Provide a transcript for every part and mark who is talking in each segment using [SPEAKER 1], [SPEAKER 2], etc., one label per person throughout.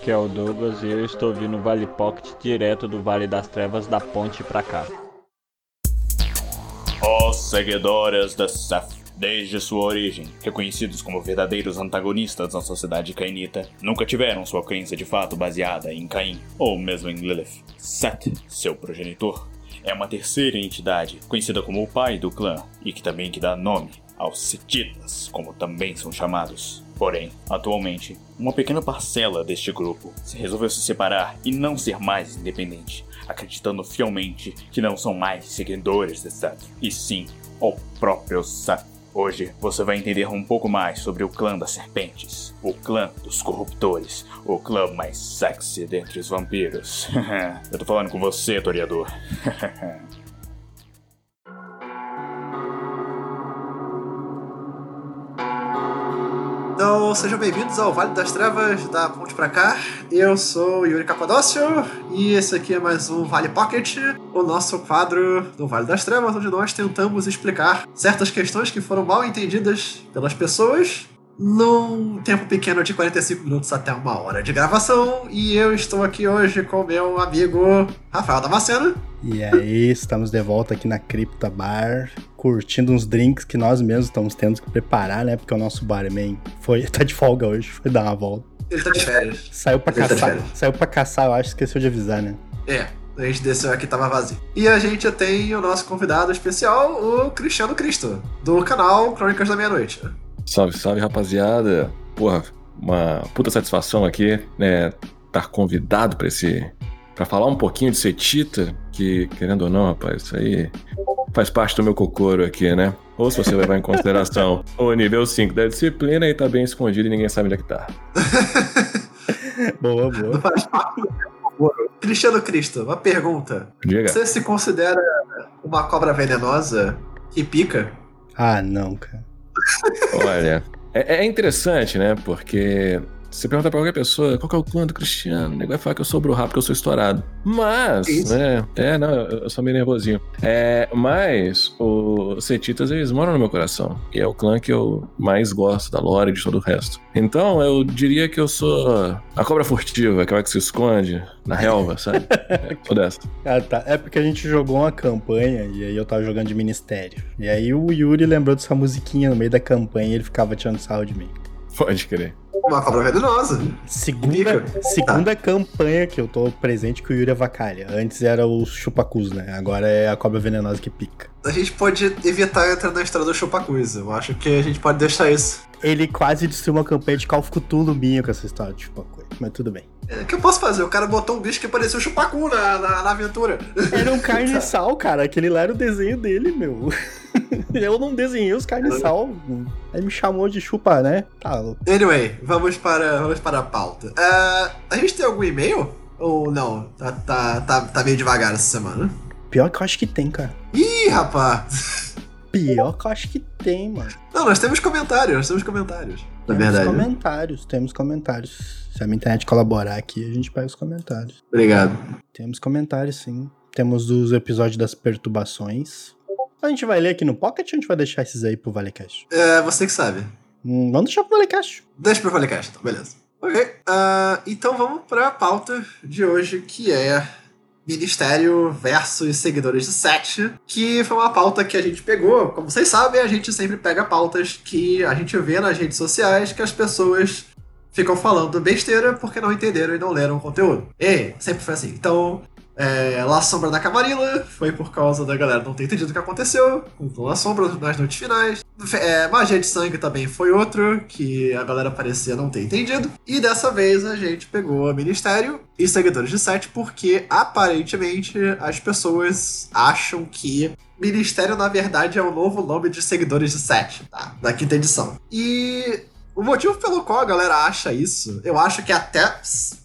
[SPEAKER 1] que é o Douglas e eu estou vindo Vale Pocket direto do Vale das Trevas da ponte pra cá.
[SPEAKER 2] Os seguidores de Seth, desde sua origem, reconhecidos como verdadeiros antagonistas na sociedade cainita, nunca tiveram sua crença de fato baseada em Caim ou mesmo em Lilith. Seth, seu progenitor, é uma terceira entidade, conhecida como o pai do clã, e que também que dá nome aos Setitas, como também são chamados. Porém, atualmente, uma pequena parcela deste grupo se resolveu se separar e não ser mais independente, acreditando fielmente que não são mais seguidores de Seth, e sim o próprio Seth. Hoje você vai entender um pouco mais sobre o clã das serpentes, o clã dos corruptores, o clã mais sexy dentre os vampiros. Eu tô falando com você, Toreador.
[SPEAKER 3] Então, sejam bem-vindos ao Vale das Trevas da Ponte Pra Cá. Eu sou Yuri Capadócio e esse aqui é mais um Vale Pocket, o nosso quadro do Vale das Trevas, onde nós tentamos explicar certas questões que foram mal entendidas pelas pessoas num tempo pequeno de 45 minutos até uma hora de gravação. E eu estou aqui hoje com meu amigo Rafael Damasceno.
[SPEAKER 4] E aí, estamos de volta aqui na Cripta Bar, curtindo uns drinks que nós mesmos estamos tendo que preparar, né? Porque o nosso barman foi, tá de folga hoje, foi dar uma volta.
[SPEAKER 3] Ele tá de férias.
[SPEAKER 4] Saiu pra
[SPEAKER 3] Ele tá
[SPEAKER 4] caçar.
[SPEAKER 3] férias.
[SPEAKER 4] saiu pra caçar, eu acho, esqueceu de avisar, né?
[SPEAKER 3] É, a gente desceu aqui tava vazio. E a gente tem o nosso convidado especial, o Cristiano Cristo, do canal Crônicas da Meia-Noite.
[SPEAKER 5] Salve, salve, rapaziada. Porra, uma puta satisfação aqui, né? Estar convidado pra esse. pra falar um pouquinho de Setita, que, querendo ou não, rapaz, isso aí faz parte do meu cocoro aqui, né? Ou se você levar em consideração o nível 5 da disciplina e tá bem escondido e ninguém sabe onde é que tá.
[SPEAKER 4] Boa, boa.
[SPEAKER 3] Cristiano Cristo, uma pergunta.
[SPEAKER 5] Diga.
[SPEAKER 3] Você se considera uma cobra venenosa que pica?
[SPEAKER 4] Ah, não, cara.
[SPEAKER 5] Olha, é, é interessante, né? Porque você pergunta pra qualquer pessoa qual que é o clã do Cristiano, o nego vai falar que eu sou o Bruhá porque eu sou estourado. Mas,
[SPEAKER 3] Isso.
[SPEAKER 5] né? É, não, eu eu sou meio nervosinho. É, mas os Setitas, eles moram no meu coração. E é o clã que eu mais gosto da lore e de todo o resto. Então, eu diria que eu sou a cobra furtiva, aquela que se esconde na relva, sabe? É, sou dessa.
[SPEAKER 4] Ah, tá. É porque a gente jogou uma campanha e aí eu tava jogando de ministério. E aí o Yuri lembrou dessa musiquinha no meio da campanha e ele ficava tirando sarro de mim.
[SPEAKER 5] Pode crer.
[SPEAKER 3] Uma cobra venenosa.
[SPEAKER 4] Segunda, segunda campanha que eu tô presente que o Yuri avacalha. Antes era o chupacus, né? Agora é a cobra venenosa que pica.
[SPEAKER 3] A gente pode evitar entrar na história do Chupacuz. Eu acho que a gente pode deixar isso.
[SPEAKER 4] Ele quase destruiu uma campanha de Call of Cthulhu minha com essa história de chupacus. Mas tudo bem.
[SPEAKER 3] É, O que eu posso fazer? O cara botou um bicho que parecia um Chupacu na, na, na aventura.
[SPEAKER 4] Era um carniçal, cara. Aquele lá era o desenho dele, meu. Eu não desenhei os carniçal. Aí me chamou de chupa, né? Tá louco.
[SPEAKER 3] Anyway, vamos para, vamos para a pauta. É, a gente tem algum e-mail? Ou não? Tá, tá, tá, tá meio devagar essa semana.
[SPEAKER 4] Pior que eu acho que tem, cara.
[SPEAKER 3] Ih, rapaz!
[SPEAKER 4] Pior que eu acho que tem, mano.
[SPEAKER 3] Não, nós temos comentários, nós temos comentários. Na
[SPEAKER 4] Temos
[SPEAKER 3] verdade.
[SPEAKER 4] comentários, temos comentários. Se a minha internet colaborar aqui, a gente pega os comentários.
[SPEAKER 3] Obrigado.
[SPEAKER 4] Temos comentários, sim. Temos os episódios das perturbações. A gente vai ler aqui no Pocket ou a gente vai deixar esses aí pro Valecast?
[SPEAKER 3] É, você que sabe.
[SPEAKER 4] Hum, vamos deixar pro Valecast.
[SPEAKER 3] Deixa pro Valecast, então, beleza. Ok. ah, então vamos pra pauta de hoje, que é Ministério versus seguidores de Sete, que foi uma pauta que a gente pegou. Como vocês sabem, a gente sempre pega pautas que a gente vê nas redes sociais que as pessoas ficam falando besteira porque não entenderam e não leram o conteúdo. E sempre foi assim. Então, é, La Sombra da Camarilla foi por causa da galera não ter entendido o que aconteceu com La Sombra nas noites finais. É, Magia de Sangue também foi outro que a galera parecia não ter entendido. E dessa vez a gente pegou Ministério e Seguidores de Sete porque aparentemente as pessoas acham que Ministério na verdade é o novo nome de Seguidores de Sete, tá? Da quinta edição. E o motivo pelo qual a galera acha isso, eu acho que é até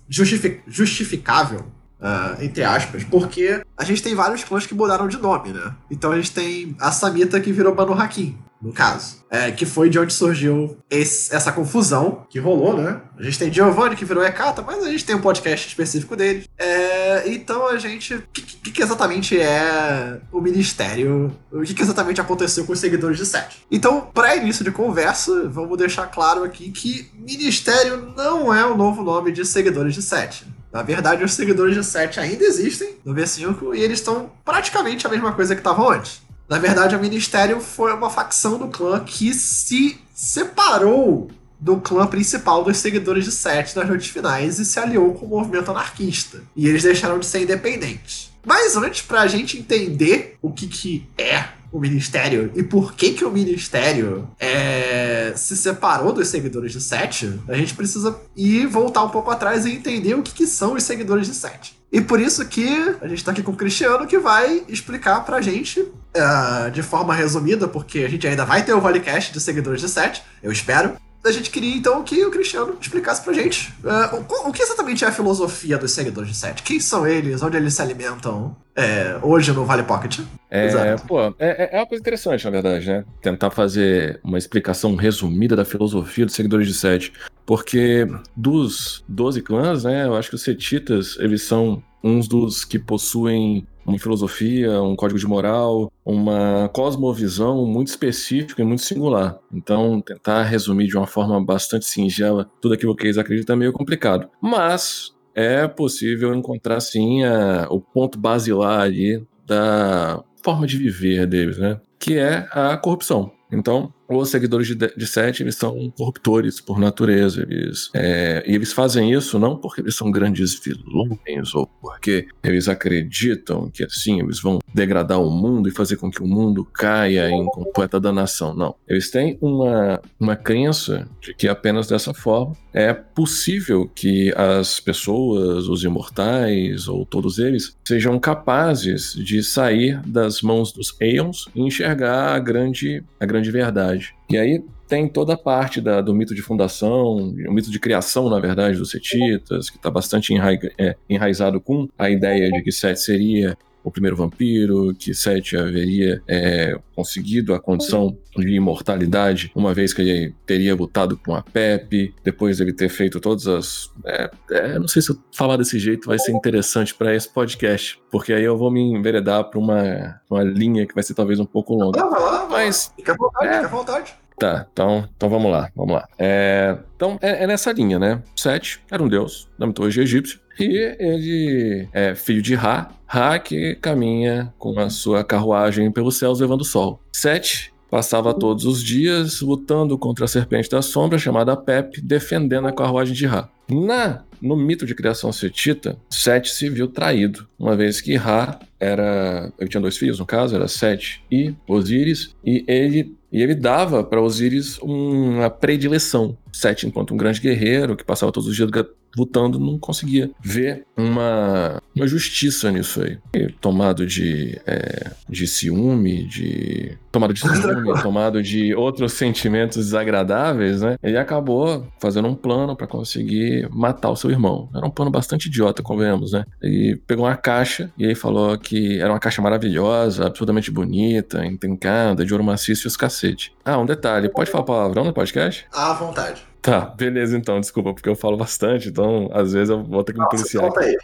[SPEAKER 3] justifi- justificável uh, entre aspas, porque a gente tem vários clãs que mudaram de nome, né? Então a gente tem a Samita que virou Banu Hakim, no caso. É, que foi de onde surgiu esse, essa confusão que rolou, né? A gente tem Giovanni que virou Ekata, mas a gente tem um podcast específico dele. É, então a gente. O que, que, exatamente é o ministério? O que, que, exatamente aconteceu com os seguidores de Sete? Então, para início de conversa, vamos deixar claro aqui que ministério não é o novo nome de seguidores de Sete. Na verdade, os seguidores de Sete ainda existem no V5 e eles estão praticamente a mesma coisa que estavam antes. Na verdade, o Ministério foi uma facção do clã que se separou do clã principal dos seguidores de Sete nas noites finais e se aliou com o movimento anarquista. E eles deixaram de ser independentes. Mas antes, pra gente entender o que, que é o Ministério e por que, que o Ministério é, se separou dos seguidores de Sete, a gente precisa ir voltar um pouco atrás e entender o que, que são os seguidores de Sete. E por isso que a gente tá aqui com o Cristiano que vai explicar pra gente, uh, de forma resumida, porque a gente ainda vai ter o Valecast de seguidores de 7, eu espero. A gente queria então que o Cristiano explicasse pra gente uh, o, o, que exatamente é a filosofia dos seguidores de 7. Quem são eles? Onde eles se alimentam? É, hoje no Vale Pocket.
[SPEAKER 5] É, pô, é, é, é uma coisa interessante, na verdade, né? Tentar fazer uma explicação resumida da filosofia dos seguidores de 7. Porque dos 12 clãs, né, eu acho que os Setitas, eles são uns dos que possuem uma filosofia, um código de moral, uma cosmovisão muito específica e muito singular. Então, tentar resumir de uma forma bastante singela tudo aquilo que eles acreditam é meio complicado. Mas é possível encontrar, sim, a, o ponto basilar ali da forma de viver deles, né? Que é a corrupção. Então, os seguidores de, de Sete, eles são corruptores por natureza. Eles, é, e eles fazem isso não porque eles são grandes vilões ou porque eles acreditam que assim eles vão degradar o mundo e fazer com que o mundo caia em completa danação. Não. Eles têm uma, uma crença de que apenas dessa forma é possível que as pessoas, os imortais ou todos eles, sejam capazes de sair das mãos dos Aeons e enxergar a grande, a grande verdade e aí tem toda a parte da, do mito de fundação, o mito de criação, na verdade, dos Setitas, que está bastante é, enraizado com a ideia de que Set seria o primeiro vampiro, que Seth haveria é, conseguido a condição de imortalidade, uma vez que ele teria lutado com a Pepe, depois dele ter feito todas as. É, é, não sei se eu falar desse jeito vai ser interessante para esse podcast, porque aí eu vou me enveredar para uma, uma linha que vai ser talvez um pouco longa.
[SPEAKER 3] Vai lá, Mas. Fica à vontade, é, fica à vontade.
[SPEAKER 5] Tá, então, então vamos lá, vamos lá. É, então é, é, nessa linha, né? Sete era um deus da mitologia egípcia e ele é filho de Ra, Ra que caminha com a sua carruagem pelos céus levando o sol. Sete passava todos os dias lutando contra a serpente da sombra chamada Pep, defendendo a carruagem de Ra. Na no mito de criação setita, Sete se viu traído, uma vez que Ra era. Ele tinha dois filhos, no caso, era Sete e Osíris, e ele e ele dava para Osíris uma predileção. Sete, enquanto um grande guerreiro que passava todos os dias lutando, não conseguia ver uma, uma justiça nisso aí. E tomado de, é, de ciúme, de. Tomado de ciúme, tomado de outros sentimentos desagradáveis, né? Ele acabou fazendo um plano para conseguir matar o seu irmão. Era um plano bastante idiota, convenhamos, né? Ele pegou uma caixa e aí falou que era uma caixa maravilhosa, absurdamente bonita, intrincada, de ouro maciço e os cacete. Ah, um detalhe: pode falar palavrão no podcast?
[SPEAKER 3] À vontade.
[SPEAKER 5] Tá, beleza então, desculpa, porque eu falo bastante, então às vezes eu vou ter que me policiar. Conta aí.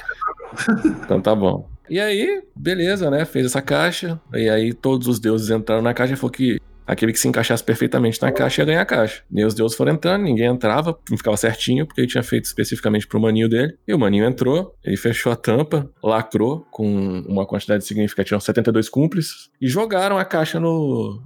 [SPEAKER 5] Então tá bom. E aí, beleza, né? Fez essa caixa, e aí todos os deuses entraram na caixa e falou que aquele que se encaixasse perfeitamente na caixa ia ganhar a caixa. E os deuses foram entrando, ninguém entrava, não ficava certinho, porque ele tinha feito especificamente pro maninho dele. E o maninho entrou, ele fechou a tampa, lacrou com uma quantidade significativa, 72 cúmplices, e jogaram a caixa no,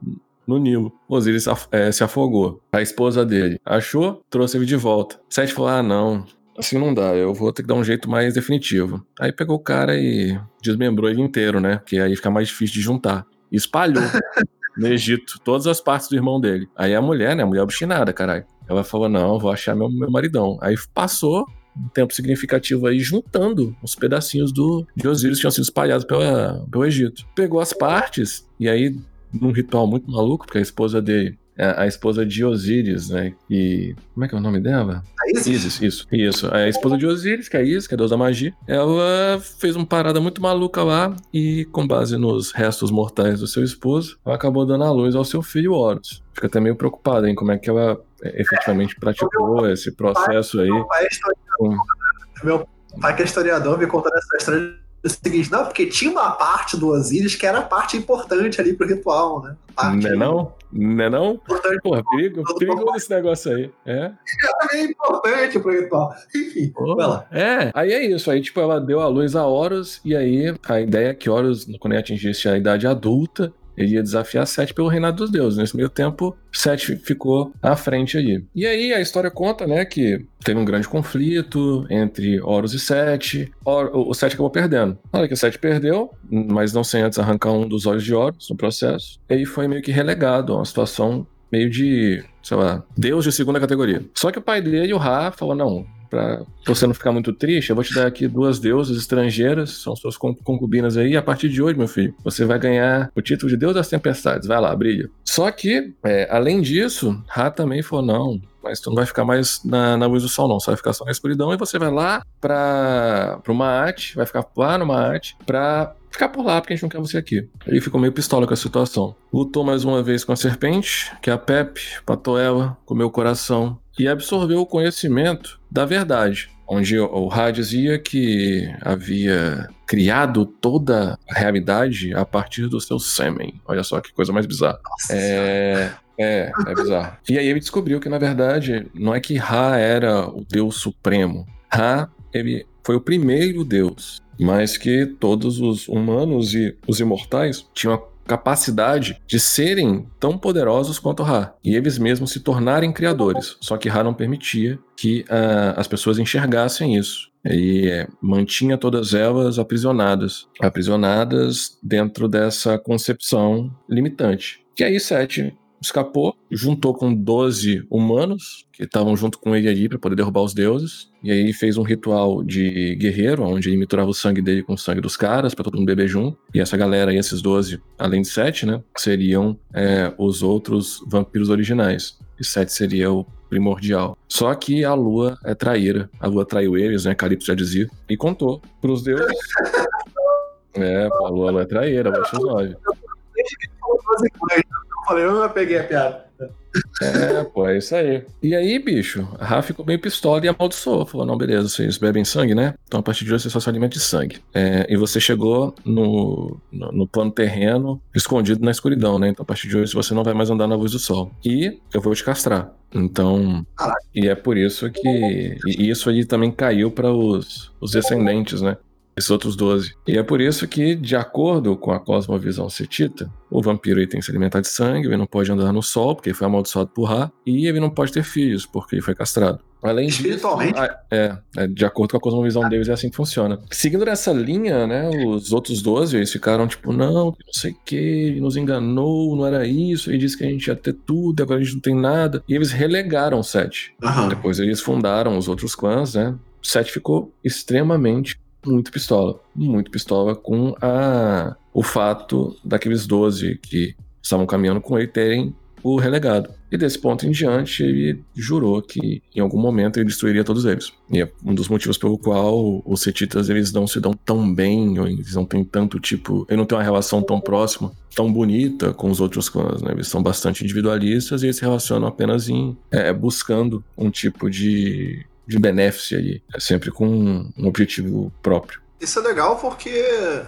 [SPEAKER 5] no Nilo. Osiris é, se afogou. A esposa dele achou, trouxe ele de volta. Sete falou: ah, não, assim não dá, eu vou ter que dar um jeito mais definitivo. Aí pegou o cara e desmembrou ele inteiro, né? Que aí fica mais difícil de juntar. E espalhou no Egito todas as partes do irmão dele. Aí a mulher, né? A mulher obstinada, caralho. Ela falou: não, vou achar meu, meu maridão. Aí passou um tempo significativo aí juntando os pedacinhos do, de Osiris que tinham sido espalhados pela, pelo Egito. Pegou as partes e aí num ritual muito maluco, porque a esposa dele a, a esposa de Osíris, né? E. Como é que é o nome dela?
[SPEAKER 3] A Isis?
[SPEAKER 5] Isis, isso, isso. A esposa de Osíris, que é a Isis, que é a deusa da magia, ela fez uma parada muito maluca lá e, com base nos restos mortais do seu esposo, ela acabou dando à luz ao seu filho Horus. Fica até meio preocupada em como é que ela é, efetivamente praticou esse processo aí.
[SPEAKER 3] Meu pai é historiador, é me contando essa história do seguinte, não, porque tinha uma parte do Osíris que era a parte importante ali pro ritual, né?
[SPEAKER 5] Não é não? Não é não?
[SPEAKER 3] Importante,
[SPEAKER 5] Porra, perigo, perigoso esse negócio aí. É?
[SPEAKER 3] é importante pro ritual. Enfim, vai lá.
[SPEAKER 5] É, aí é isso. Aí, tipo, ela deu a luz a Horus, e aí a ideia é que Horus, quando ele atingisse a idade adulta, ele ia desafiar Sete pelo reinado dos deuses. Nesse meio tempo, Sete ficou à frente aí. E aí a história conta, né, que teve um grande conflito entre Horus e Sete. O Sete acabou perdendo. Hora que o Sete perdeu, mas não sem antes arrancar um dos olhos de Horus no processo, ele foi meio que relegado a uma situação meio de, sei lá, deus de segunda categoria. Só que o pai dele, o Ra, falou: não, pra você não ficar muito triste, eu vou te dar aqui duas deusas estrangeiras, são suas con- concubinas aí, e a partir de hoje, meu filho, você vai ganhar o título de Deus das Tempestades. Vai lá, brilha. Só que, é, além disso, Ra também falou: não. Mas tu não vai ficar mais na, na luz do sol, não. Você vai ficar só na escuridão e você vai lá pra, pro Maat, vai ficar lá no Maat pra ficar por lá, porque a gente não quer você aqui. Ele ficou meio pistola com a situação. Lutou mais uma vez com a serpente, que é a Pepe, matou ela, comeu o coração e absorveu o conhecimento da verdade. Onde o Ra dizia que havia criado toda a realidade a partir do seu sêmen. Olha só que coisa mais bizarra.
[SPEAKER 3] Nossa.
[SPEAKER 5] É, é, é bizarro. E aí ele descobriu que, na verdade, não é que Ra era o deus supremo. Ra, ele foi o primeiro deus, mas que todos os humanos e os imortais tinham a capacidade de serem tão poderosos quanto Ra, e eles mesmos se tornarem criadores. Só que Ra não permitia que ah, as pessoas enxergassem isso. E é, mantinha todas elas aprisionadas, aprisionadas dentro dessa concepção limitante. E aí Sete escapou, juntou com 12 humanos que estavam junto com ele ali para poder derrubar os deuses. E aí fez um ritual de guerreiro, onde ele misturava o sangue dele com o sangue dos caras para todo mundo beber junto. E essa galera aí, esses 12, além de 7, né, seriam é, os outros vampiros originais. E 7 seria o primordial. Só que a lua é traíra. A lua traiu eles, né? Calypso já dizia. E contou pros deuses. é, a lua, a lua é traíra, baixa os
[SPEAKER 3] 9 falei, eu não peguei a piada.
[SPEAKER 5] É, pô, é isso aí. E aí, bicho, a Rafa ficou meio pistola e amaldiçoou. Falou: não, beleza, vocês bebem sangue, né? Então a partir de hoje você só se alimenta de sangue. É, e você chegou no, no, no plano terreno, escondido na escuridão, né? Então a partir de hoje você não vai mais andar na luz do sol. E eu vou te castrar. Então.
[SPEAKER 3] Caraca.
[SPEAKER 5] E é por isso que. E isso aí também caiu para os, os descendentes, né? Esses outros 12. E é por isso que, de acordo com a cosmovisão setita, o vampiro tem que se alimentar de sangue, ele não pode andar no sol, porque ele foi amaldiçoado por Ra, e ele não pode ter filhos, porque ele foi castrado. Além disso,
[SPEAKER 3] Espiritualmente?
[SPEAKER 5] ah, é, é, de acordo com a cosmovisão deles, é assim que funciona. Seguindo nessa linha, né, os outros 12, eles ficaram tipo, não, não sei o que, ele nos enganou, não era isso, ele disse que a gente ia ter tudo, agora a gente não tem nada. E eles relegaram o Sete.
[SPEAKER 3] Aham.
[SPEAKER 5] Depois eles fundaram os outros clãs, né? O Sete ficou extremamente muito pistola. Muito pistola com a, o fato daqueles 12 que estavam caminhando com ele terem o relegado. E desse ponto em diante, ele jurou que em algum momento ele destruiria todos eles. E é um dos motivos pelo qual os setitas eles não se dão tão bem, ou eles não têm tanto tipo. Eles não têm uma relação tão próxima, tão bonita com os outros clãs, né? Eles são bastante individualistas e eles se relacionam apenas em é, buscando um tipo de, de benefício ali. É sempre com um objetivo próprio.
[SPEAKER 3] Isso é legal porque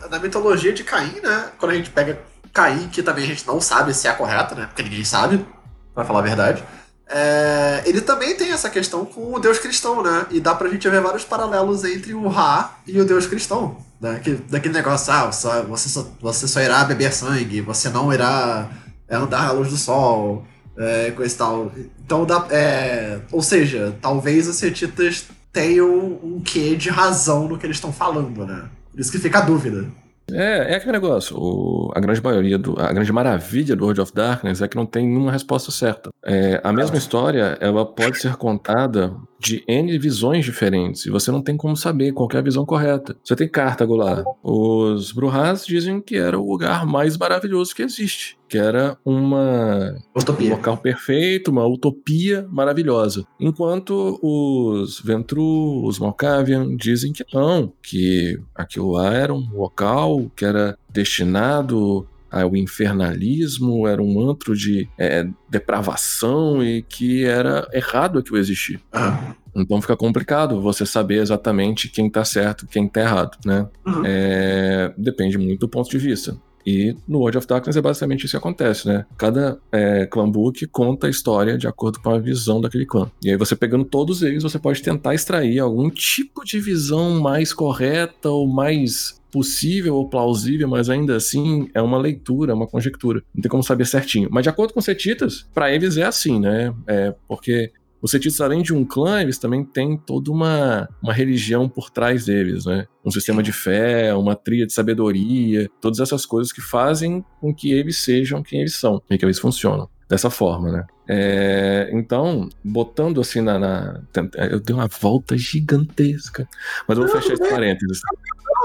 [SPEAKER 3] na mitologia de Caim, né? Quando a gente pega Caim, que também a gente não sabe se é correta, né? Porque ninguém sabe, pra falar a verdade. é, ele também tem essa questão com o Deus cristão, né? E dá pra gente ver vários paralelos entre o Ra e o Deus cristão. Né? Que, daquele negócio, ah, você, só, você só irá beber sangue, você não irá andar à luz do sol, é, coisa tal. Então dá. é, ou seja, talvez os setitas tenham um quê de razão no que eles estão falando, né? Por isso que fica a dúvida.
[SPEAKER 5] É, é aquele negócio. o- a grande maioria, do, a grande maravilha do World of Darkness é que não tem nenhuma resposta certa. É, a mesma história, ela pode ser contada de N visões diferentes e você não tem como saber qual é a visão correta. Você tem Cartago lá. Os Bruhas dizem que era o lugar mais maravilhoso que existe, que era uma
[SPEAKER 3] Utopia.
[SPEAKER 5] um local perfeito, uma utopia maravilhosa. Enquanto os Ventru, os Malkavian dizem que não, que aquilo lá era um local que era destinado ao infernalismo, era um antro de é, depravação e que era errado aquilo existir.
[SPEAKER 3] Ah,
[SPEAKER 5] Então fica complicado você saber exatamente quem tá certo, quem tá errado, né?
[SPEAKER 3] Uhum.
[SPEAKER 5] É, depende muito do ponto de vista. E no World of Darkness é basicamente isso que acontece, né? Cada é, clã book conta a história de acordo com a visão daquele clã. E aí você pegando todos eles, você pode tentar extrair algum tipo de visão mais correta ou mais possível ou plausível, mas ainda assim é uma leitura, é uma conjectura. Não tem como saber certinho. Mas de acordo com os Setitas, para eles é assim, né? É porque os Setitas, além de um clã, eles também têm toda uma, uma religião por trás deles, né? Um sistema de fé, uma trilha de sabedoria, todas essas coisas que fazem com que eles sejam quem eles são e que eles funcionam. Dessa forma, né? É, então, botando assim na, na- Eu dei uma volta gigantesca. Mas eu vou fechar esse parênteses.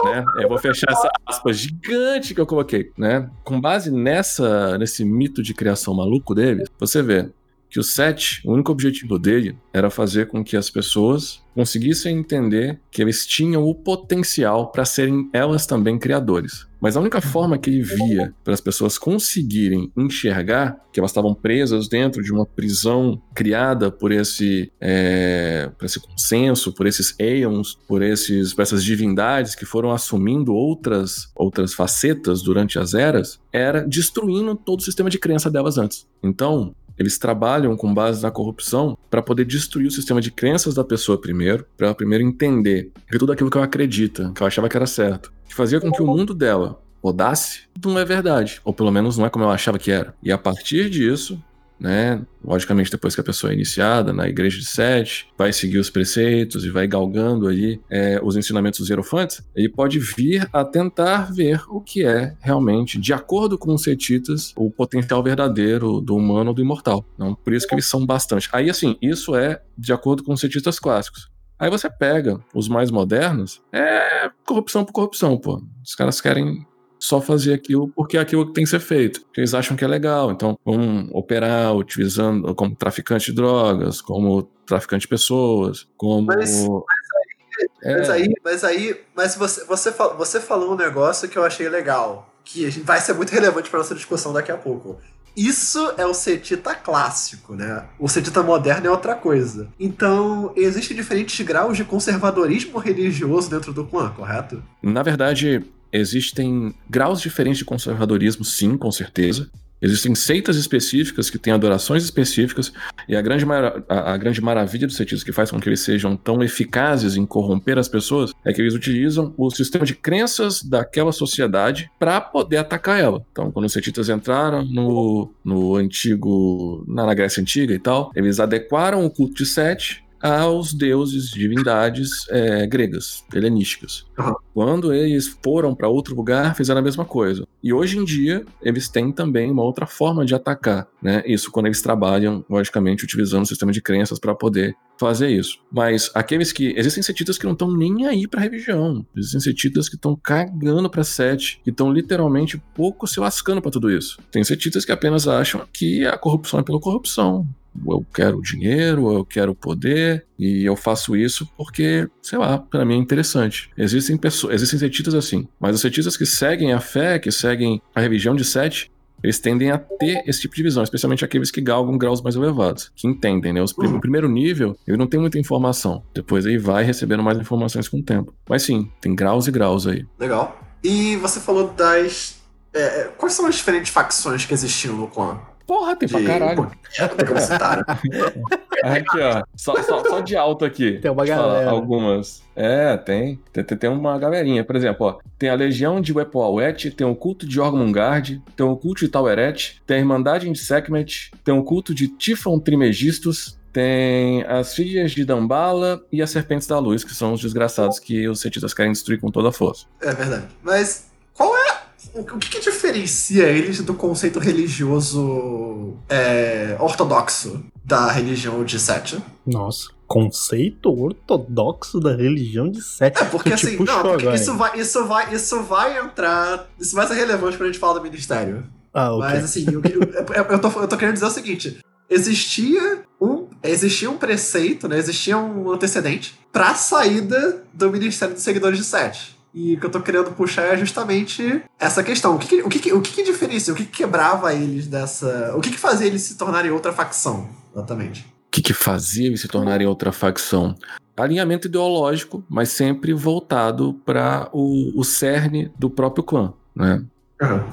[SPEAKER 5] Né? Eu vou fechar essa aspa gigante que eu coloquei, né? Com base nessa, nesse mito de criação maluco deles, você vê que o Seth, o único objetivo dele era fazer com que as pessoas conseguissem entender que eles tinham o potencial para serem elas também criadores. Mas a única forma que ele via para as pessoas conseguirem enxergar que elas estavam presas dentro de uma prisão criada por esse, é, por esse consenso, por esses Aeons, por, esses, por essas divindades que foram assumindo outras, outras facetas durante as eras, era destruindo todo o sistema de crença delas antes. Então, eles trabalham com base na corrupção para poder destruir o sistema de crenças da pessoa primeiro, para ela primeiro entender que tudo aquilo que ela acredita, que ela achava que era certo, que fazia com que o mundo dela rodasse, não é verdade, ou pelo menos não é como ela achava que era. E a partir disso, né, logicamente depois que a pessoa é iniciada na igreja de Sete, vai seguir os preceitos e vai galgando ali é, os ensinamentos dos hierofantes, ele pode vir a tentar ver o que é realmente, de acordo com os setitas, o potencial verdadeiro do humano ou do imortal. Não, por isso que eles são bastante. Aí assim, isso é de acordo com os setitas clássicos. Aí você pega os mais modernos, é corrupção por corrupção, pô. Os caras querem só fazer aquilo porque é aquilo que tem que ser feito. Eles acham que é legal. Então, vão operar utilizando como traficante de drogas, como traficante de pessoas, como.
[SPEAKER 3] Mas-
[SPEAKER 5] É,
[SPEAKER 3] Mas aí, mas aí, mas você, você, você falou um negócio que eu achei legal, que vai ser muito relevante para nossa discussão daqui a pouco. Isso é o setita clássico, né? O setita moderno é outra coisa. Então, existem diferentes graus de conservadorismo religioso dentro do clã, correto?
[SPEAKER 5] Na verdade, existem graus diferentes de conservadorismo, sim, com certeza. Existem seitas específicas que têm adorações específicas, e a grande, a, a grande maravilha dos seitistas que faz com que eles sejam tão eficazes em corromper as pessoas é que eles utilizam o sistema de crenças daquela sociedade para poder atacar ela. Então, quando os seitistas entraram no, no antigo. Na Grécia Antiga e tal, eles adequaram o culto de Sete aos deuses, divindades é, gregas, helenísticas. Quando eles foram para outro lugar, fizeram a mesma coisa. E hoje em dia, eles têm também uma outra forma de atacar, né? Isso quando eles trabalham, logicamente, utilizando o sistema de crenças para poder fazer isso. Mas aqueles que. Existem setitas que não estão nem aí pra religião. Existem setitas que estão cagando pra sete, que estão literalmente pouco se lascando pra tudo isso. Tem setitas que apenas acham que a corrupção é pela corrupção. Eu quero dinheiro, eu quero poder, e eu faço isso porque, sei lá, pra mim é interessante. Existem pessoas, existem setitas assim, mas os setitas que seguem a fé, que seguem a religião de Sete, eles tendem a ter esse tipo de visão, especialmente aqueles que galgam graus mais elevados, que entendem, né? Os prim-
[SPEAKER 3] Uhum.
[SPEAKER 5] O primeiro nível, ele não tem muita informação. Depois aí vai recebendo mais informações com o tempo. Mas sim, tem graus e graus aí.
[SPEAKER 3] Legal. E você falou das. é, é, quais são as diferentes facções que existiam no clã?
[SPEAKER 5] Porra, tem pra
[SPEAKER 3] De-
[SPEAKER 5] caralho.
[SPEAKER 3] Citar. né?
[SPEAKER 5] Aqui, ó. Só, só, só de alto aqui.
[SPEAKER 4] Tem uma galera.
[SPEAKER 5] Algumas. É, tem. Tem, tem- tem uma galerinha. Por exemplo, ó. Tem a Legião de Wepoauet, tem o culto de Ormungard, tem o culto de Taueret, tem a Irmandade de Sekhmet, tem o culto de Tifon Trimegistus, tem as filhas de Dambala e as Serpentes da Luz, que são os desgraçados que os cientistas querem destruir com toda a força.
[SPEAKER 3] É verdade. Mas. O que, que diferencia eles do conceito religioso é, ortodoxo da religião de Sete?
[SPEAKER 4] Nossa. conceito ortodoxo da religião de Sete.
[SPEAKER 3] É, porque assim, não, porque isso vai, isso, vai, isso vai entrar. Isso vai ser relevante pra gente falar do ministério.
[SPEAKER 4] Ah, ok.
[SPEAKER 3] Mas assim, eu, eu, eu tô, eu tô querendo dizer o seguinte: existia um, existia um preceito, né? Existia um antecedente pra saída do Ministério dos Seguidores de Sete. E o que eu tô querendo puxar é justamente essa questão. O que, o que, o que, diferencia? O que, que quebrava eles dessa. O que, que fazia eles se tornarem outra facção? Exatamente.
[SPEAKER 5] O que, que fazia eles se tornarem outra facção? Alinhamento ideológico, mas sempre voltado para o, o cerne do próprio clã, né?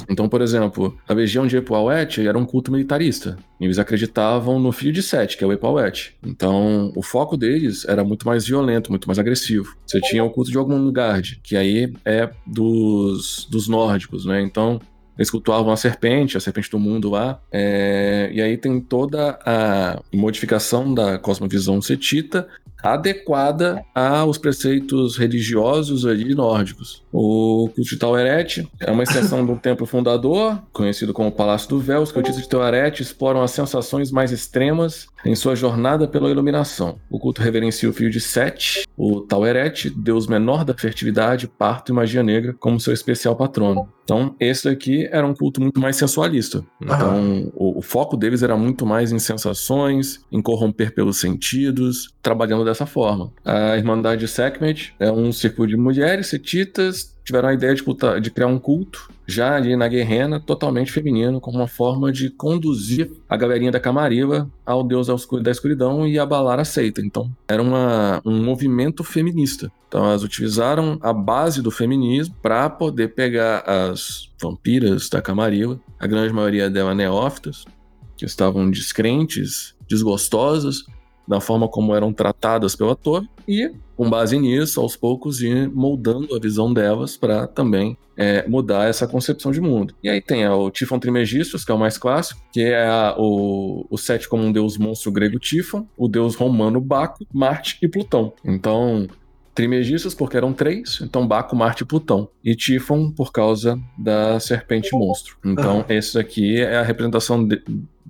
[SPEAKER 5] Então, por exemplo, a legião de Epauet era um culto militarista. Eles acreditavam no filho de Sete, que é o Epauet. Então, o foco deles era muito mais violento, muito mais agressivo. Você tinha o culto de Ogmungard, que aí é dos, dos nórdicos, né? Então, eles cultuavam a serpente, a serpente do mundo lá. é, E aí tem toda a modificação da cosmovisão setita adequada aos preceitos religiosos ali nórdicos. O culto de Taueret é uma extensão do templo fundador, conhecido como Palácio do Véu. Os cultistas de Taueret exploram as sensações mais extremas em sua jornada pela iluminação. O culto reverencia o filho de Sete, o Taueret, deus menor da fertilidade, parto e magia negra, como seu especial patrono. Então, esse daqui era um culto muito mais sensualista. Então, o, o foco deles era muito mais em sensações, em corromper pelos sentidos, trabalhando dessa forma. A Irmandade Sekhmet é um círculo de mulheres setitas, tiveram a ideia de, de criar um culto, já ali na Guerrena, totalmente feminino, como uma forma de conduzir a galerinha da Camarilla ao deus da escu- da escuridão e abalar a seita. Então, era uma, um movimento feminista. Então, elas utilizaram a base do feminismo para poder pegar as vampiras da Camarilla, a grande maioria delas neófitas, que estavam descrentes, desgostosas da forma como eram tratadas pela torre, e, com base nisso, aos poucos ir moldando a visão delas para também é, mudar essa concepção de mundo. E aí tem o Tifon Trimegistus, que é o mais clássico, que é a- o, o Sete como um deus monstro grego Tifon, o deus romano Baco, Marte e Plutão. Então, Trimegistus porque eram três, então Baco, Marte e Plutão. E Tifon por causa da serpente monstro. Então, esse aqui é a representação de-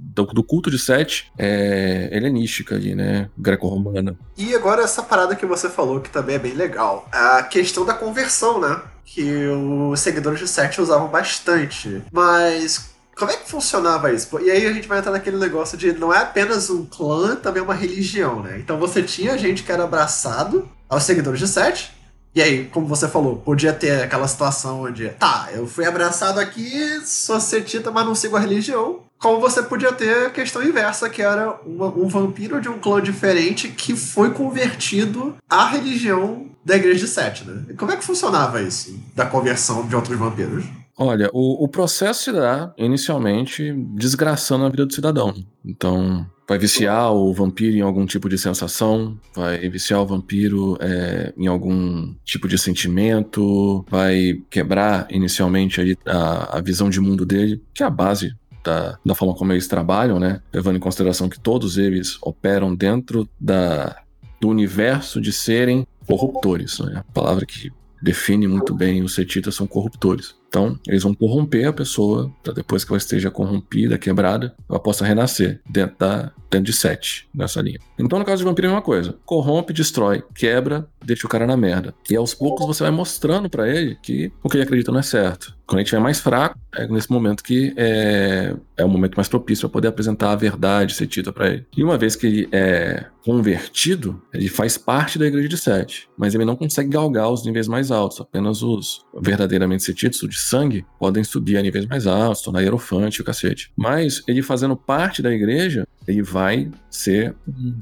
[SPEAKER 5] do, do culto de Sete é, helenística ali, né? Greco-romana.
[SPEAKER 3] E agora essa parada que você falou, que também é bem legal. A questão da conversão, né? Que os seguidores de Sete usavam bastante. Mas como é que funcionava isso? E aí a gente vai entrar naquele negócio de não é apenas um clã, também é uma religião, né? Então você tinha gente que era abraçado aos seguidores de Sete. E aí, como você falou, podia ter aquela situação onde, tá, eu fui abraçado aqui, sou setita, mas não sigo a religião. Como você podia ter a questão inversa, que era uma- um vampiro de um clã diferente que foi convertido à religião da igreja de Sete, né? Como é que funcionava isso, da conversão de outros vampiros?
[SPEAKER 5] Olha, o, o processo se dá inicialmente desgraçando a vida do cidadão. Então, vai viciar o vampiro em algum tipo de sensação, vai viciar o vampiro é, em algum tipo de sentimento, vai quebrar inicialmente a, a visão de mundo dele, que é a base da, da forma como eles trabalham, né? Levando em consideração que todos eles operam dentro da, do universo de serem corruptores, né? A palavra que define muito bem os setitas são corruptores. Então, eles vão corromper a pessoa para depois que ela esteja corrompida, quebrada, ela possa renascer dentro, da, dentro de sete, nessa linha. Então, no caso de vampiro, é a mesma coisa. Corrompe, destrói, quebra, deixa o cara na merda. E aos poucos você vai mostrando para ele que o que ele acredita não é certo. Quando ele estiver mais fraco, é nesse momento que é, é o momento mais propício para poder apresentar a verdade setita para ele. E uma vez que ele é convertido, ele faz parte da igreja de sete, mas ele não consegue galgar os níveis mais altos. Apenas os verdadeiramente setitos, o de sangue, podem subir a níveis mais altos, tornar hierofante o cacete. Mas ele fazendo parte da igreja, ele vai ser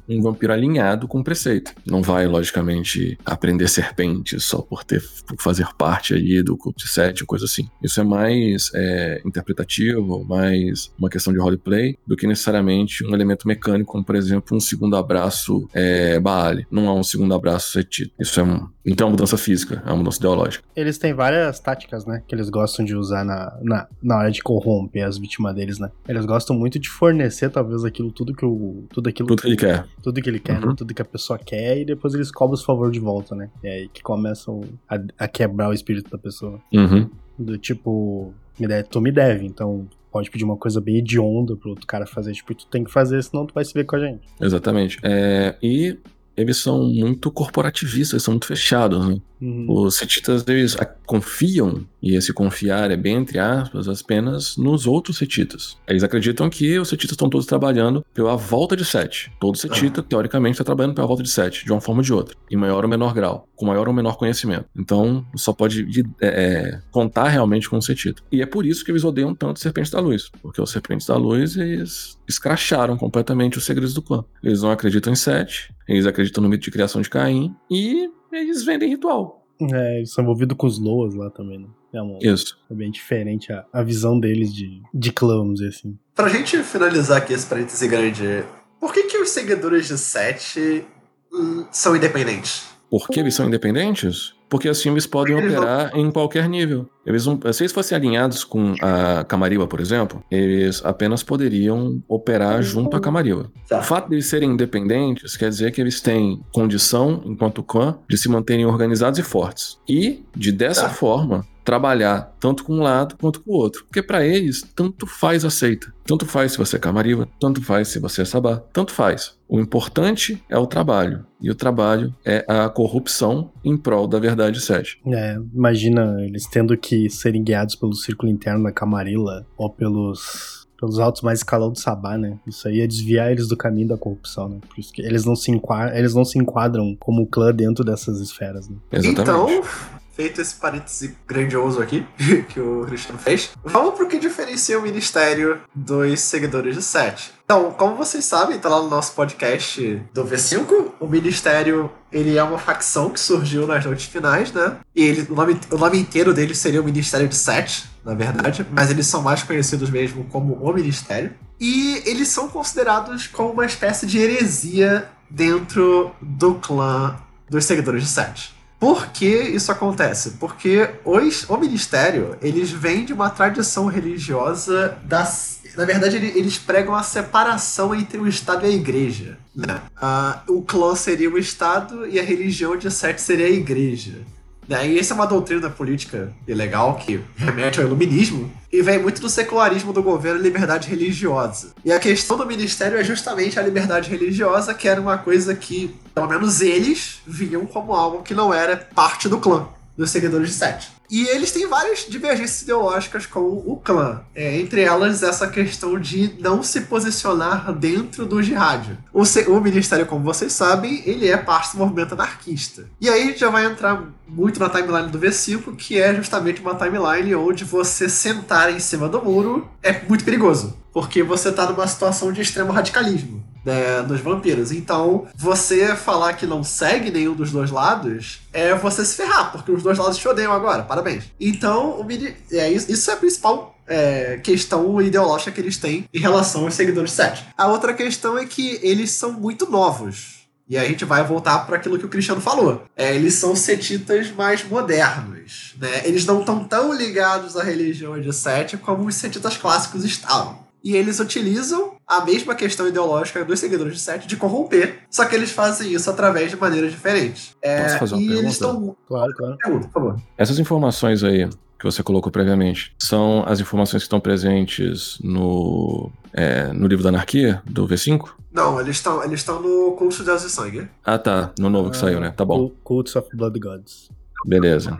[SPEAKER 5] um, vampiro alinhado com o preceito. Não vai, logicamente, aprender serpentes só por ter por fazer parte ali do culto de sete, coisa assim. Isso é mais é, interpretativo, mais uma questão de roleplay, do que necessariamente um elemento mecânico, como por exemplo um segundo abraço é, Baale. Não há um segundo abraço setido. Isso é um, não tem uma mudança física, é uma mudança ideológica.
[SPEAKER 4] Eles têm várias táticas, né? Que eles gostam de usar na, na, na hora de corromper as vítimas deles, né? Eles gostam muito de fornecer, talvez, aquilo tudo que o. Tudo aquilo
[SPEAKER 5] Tudo que ele quer.
[SPEAKER 4] Tudo que ele quer, né?
[SPEAKER 5] Uhum.
[SPEAKER 4] Tudo que a pessoa quer, e depois eles cobram os favor de volta, né? E aí que começam a, a quebrar o espírito da pessoa.
[SPEAKER 5] Uhum.
[SPEAKER 4] Do tipo, me deve, tu me deve, então pode pedir uma coisa bem hedionda pro outro cara fazer. Tipo, tu tem que fazer, senão tu vai se ver com a gente.
[SPEAKER 5] Exatamente. É, e eles são muito corporativistas, eles são muito fechados, né?
[SPEAKER 4] Uhum.
[SPEAKER 5] Os setitas, eles confiam, e esse confiar é bem entre aspas, apenas nos outros setitas. Eles acreditam que os setitas estão todos trabalhando pela volta de sete. Todo setita, teoricamente, está trabalhando pela volta de sete, de uma forma ou de outra, em maior ou menor grau, com maior ou menor conhecimento. Então, só pode é, é, contar realmente com o setita. E é por isso que eles odeiam tanto Serpentes da Luz, porque os Serpentes da Luz, eles escracharam completamente os segredos do clã. Eles não acreditam em sete, eles acreditam no mito de criação de Caim, e eles vendem ritual.
[SPEAKER 4] É, eles são envolvidos com os Loas lá também, né? É, uma,
[SPEAKER 5] Isso.
[SPEAKER 4] é bem diferente a, a visão deles de, de clã, vamos dizer assim.
[SPEAKER 3] Pra gente finalizar aqui esse parêntese grande, por que, que os seguidores de Sete hum, são independentes?
[SPEAKER 5] Por que eles são independentes? Porque assim eles podem operar em qualquer nível. Eles não, se eles fossem alinhados com a Camariba, por exemplo, eles apenas poderiam operar junto à Camariba.
[SPEAKER 3] Tá.
[SPEAKER 5] O fato de eles serem independentes quer dizer que eles têm condição, enquanto clã, de se manterem organizados e fortes. E, de dessa
[SPEAKER 3] Tá.
[SPEAKER 5] forma, trabalhar tanto com um lado quanto com o outro. Porque para eles, tanto faz aceita. Tanto faz se você é Camariba, tanto faz se você é Sabá, tanto faz. O importante é o trabalho. E o trabalho é a corrupção em prol da verdade 7.
[SPEAKER 4] É, imagina eles tendo que serem guiados pelo círculo interno da Camarilla ou pelos pelos altos mais escalão do Sabá, né? Isso aí é desviar eles do caminho da corrupção, né? Por isso que eles não se enquadram, eles não se enquadram como clã dentro dessas esferas, né?
[SPEAKER 5] Exatamente.
[SPEAKER 3] Então, feito esse parêntese grandioso aqui, que o Cristiano fez, vamos pro que diferencia o ministério dos seguidores de Sete. Então, como vocês sabem, tá lá no nosso podcast do V5, o ministério ele é uma facção que surgiu nas noites finais, né? E ele, o, nome, o nome inteiro dele seria o Ministério de Sete, na verdade, mas eles são mais conhecidos mesmo como o Ministério. E eles são considerados como uma espécie de heresia dentro do clã dos seguidores de Sete. Por que isso acontece? Porque os, o ministério, eles vêm de uma tradição religiosa das... Na verdade, ele- eles pregam a separação entre o Estado e a Igreja. Né? Ah, o clã seria o Estado e a religião de Sete seria a Igreja. Né? E essa é uma doutrina política ilegal que remete ao iluminismo e vem muito do secularismo do governo e liberdade religiosa. E a questão do ministério é justamente a liberdade religiosa, que era uma coisa que, pelo menos eles, viam como algo que não era parte do clã, dos seguidores de Sete. E eles têm várias divergências ideológicas com o clã. É, entre elas, essa questão de não se posicionar dentro do jihad. O, o ministério, como vocês sabem, ele é parte do movimento anarquista. E aí a gente já vai entrar muito na timeline do V5, que é justamente uma timeline onde você sentar em cima do muro é muito perigoso. Porque você tá numa situação de extremo radicalismo né, dos vampiros. Então, você falar que não segue nenhum dos dois lados é você se ferrar, porque os dois lados te odeiam agora. Parabéns. Então, mini- é, isso é a principal é, questão ideológica que eles têm em relação aos seguidores 7. A outra questão é que eles são muito novos. E a gente vai voltar para aquilo que o Cristiano falou. É, eles são setitas mais modernos. Né? Eles não estão tão ligados à religião de Sete como os setitas clássicos estavam. E eles utilizam a mesma questão ideológica dos seguidores de Sete de corromper, só que eles fazem isso através de maneiras diferentes. É,
[SPEAKER 5] Posso fazer uma
[SPEAKER 3] e
[SPEAKER 5] pergunta?
[SPEAKER 3] eles estão.
[SPEAKER 4] Claro, claro.
[SPEAKER 3] Pergunta, por favor.
[SPEAKER 5] Essas informações aí que você colocou previamente são as informações que estão presentes no, é, no livro da anarquia, do V5?
[SPEAKER 3] Não, eles estão eles estão no Culto de Deus e Sangue.
[SPEAKER 5] Ah, tá. No novo que saiu, né? Tá bom.
[SPEAKER 4] Cul- Cults of Blood Gods.
[SPEAKER 5] Beleza.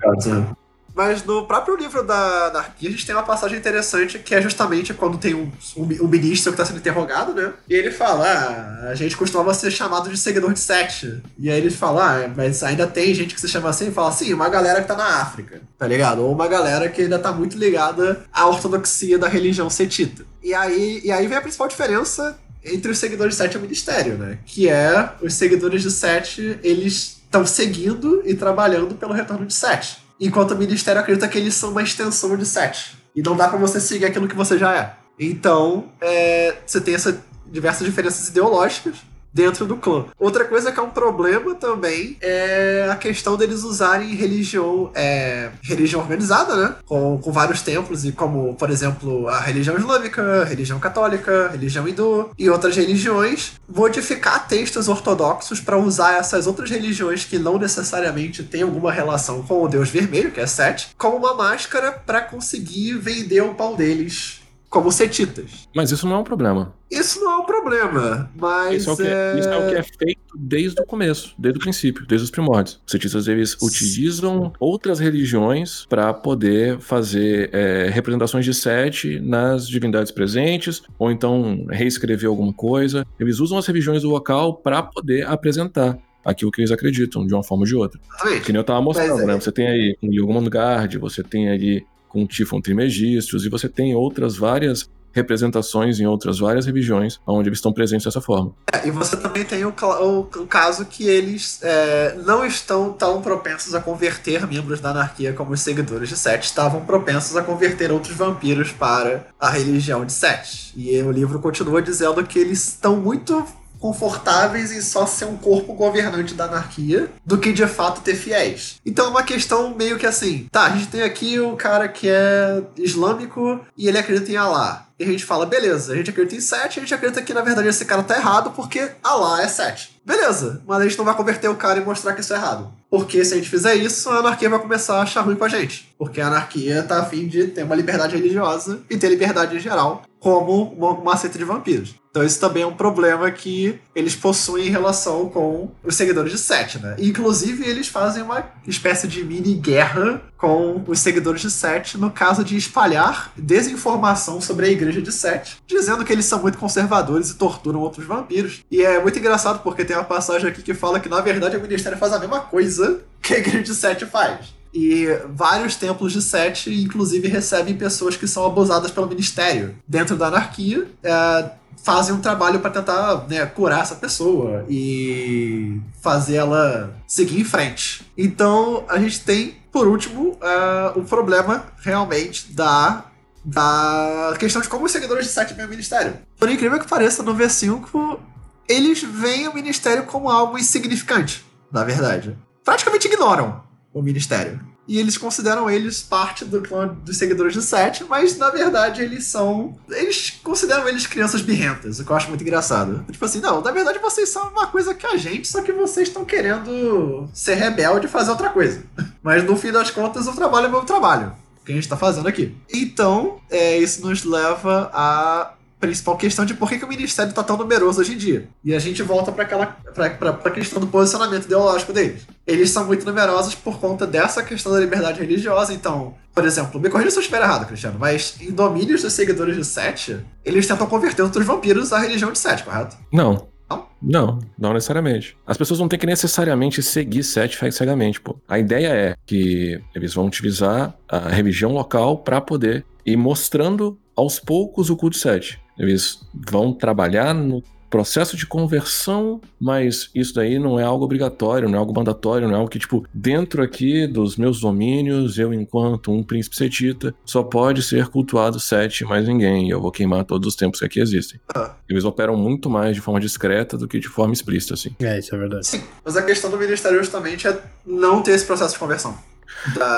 [SPEAKER 3] Mas no próprio livro da anarquia, a gente tem uma passagem interessante que é justamente quando tem um, um, um ministro que está sendo interrogado, né? E ele fala: ah, a gente costumava ser chamado de seguidor de Sete. E aí ele fala: ah, mas ainda tem gente que se chama assim? E fala assim: uma galera que tá na África, tá ligado? Ou uma galera que ainda tá muito ligada à ortodoxia da religião setita. E aí, e aí vem a principal diferença entre os seguidores de Sete e o ministério, né? Que é os seguidores de Sete, eles estão seguindo e trabalhando pelo retorno de Sete. Enquanto o ministério acredita que eles são uma extensão de Sete. E não dá pra você seguir aquilo que você já é. Então, é, você tem essas diversas diferenças ideológicas dentro do clã. Outra coisa que é um problema também é a questão deles usarem religião, é, religião organizada, né? Com, com vários templos, e como, por exemplo, a religião islâmica, religião católica, religião hindu e outras religiões, modificar textos ortodoxos para usar essas outras religiões que não necessariamente têm alguma relação com o Deus Vermelho, que é Set, como uma máscara para conseguir vender o pau deles como setitas.
[SPEAKER 5] Mas isso não é um problema.
[SPEAKER 3] Isso não é um problema, mas.
[SPEAKER 5] Isso é, o que,
[SPEAKER 3] é...
[SPEAKER 5] isso é o que é feito desde o começo, desde o princípio, desde os primórdios. Os cientistas eles utilizam outras religiões para poder fazer é, representações de sete nas divindades presentes, ou então reescrever alguma coisa. Eles usam as religiões do local para poder apresentar aquilo que eles acreditam, de uma forma ou de outra.
[SPEAKER 3] Exatamente.
[SPEAKER 5] Que nem eu tava mostrando,
[SPEAKER 3] Mas é-
[SPEAKER 5] né? Você tem aí com Yogmondgard, você tem aí com Tifon Trismegistus, e você tem outras várias representações em outras várias religiões onde eles estão presentes dessa forma.
[SPEAKER 3] É, e você também tem o, o- o caso que eles é, não estão tão propensos a converter membros da anarquia como os seguidores de Seth estavam propensos a converter outros vampiros para a religião de Seth. E o livro continua dizendo que eles estão muito confortáveis em só ser um corpo governante da anarquia do que de fato ter fiéis. Então é uma questão meio que assim, tá, a gente tem aqui o cara que é islâmico e ele acredita em Allah. E a gente fala, beleza, a gente acredita em Sete, a gente acredita que na verdade esse cara tá errado porque Allah é Sete. Beleza, mas a gente não vai converter o cara e mostrar que isso é errado. Porque se a gente fizer isso, a anarquia vai começar a achar ruim com a gente. Porque a anarquia tá afim de ter uma liberdade religiosa e ter liberdade em geral, como uma, uma seita de vampiros. Então isso também é um problema que eles possuem em relação com os seguidores de Sete, né? E, inclusive eles fazem uma espécie de mini guerra com os seguidores de Sete no caso de espalhar desinformação sobre a igreja de Sete, dizendo que eles são muito conservadores e torturam outros vampiros. E é muito engraçado porque tem uma passagem aqui que fala que na verdade o ministério faz a mesma coisa que a igreja de Sete faz. E vários templos de Sete, inclusive, recebem pessoas que são abusadas pelo ministério dentro da anarquia. é, fazem um trabalho para tentar né, curar essa pessoa e fazer ela seguir em frente. Então a gente tem, por último, é, o problema realmente da da questão de como os seguidores de Sete veem o ministério. Por incrível que pareça, no V5 eles veem o ministério como algo insignificante, na verdade. Praticamente ignoram o ministério. E eles consideram eles parte do clã dos seguidores de Sete, mas na verdade eles são. Eles consideram eles crianças birrentas, o que eu acho muito engraçado. Tipo assim, não, na verdade vocês são uma coisa que a gente, só que vocês estão querendo ser rebelde e fazer outra coisa. Mas no fim das contas, o trabalho é o meu trabalho que a gente está fazendo aqui. Então, é, isso nos leva à principal questão de por que, que o ministério está tão numeroso hoje em dia. E a gente volta para aquela questão do posicionamento ideológico deles. Eles são muito numerosos por conta dessa questão da liberdade religiosa. Então, por exemplo, me corrija se eu estiver errado, Cristiano, mas em domínios dos seguidores de Sete, eles tentam converter outros vampiros à religião de Sete, correto?
[SPEAKER 5] Não.
[SPEAKER 3] Não?
[SPEAKER 5] Não, não necessariamente. As pessoas não têm que necessariamente seguir Sete cegamente, pô. A ideia é que eles vão utilizar a religião local para poder ir mostrando aos poucos o culto Sete. Eles vão trabalhar no processo de conversão, mas isso daí não é algo obrigatório, não é algo mandatório, não é algo que, tipo, dentro aqui dos meus domínios, eu, enquanto um príncipe setita, só pode ser cultuado sete, mais ninguém, e eu vou queimar todos os tempos que aqui existem.
[SPEAKER 3] Ah.
[SPEAKER 5] Eles operam muito mais de forma discreta do que de forma explícita, assim.
[SPEAKER 4] É, isso é verdade.
[SPEAKER 3] Sim, mas a questão do ministério justamente é não ter esse processo de conversão.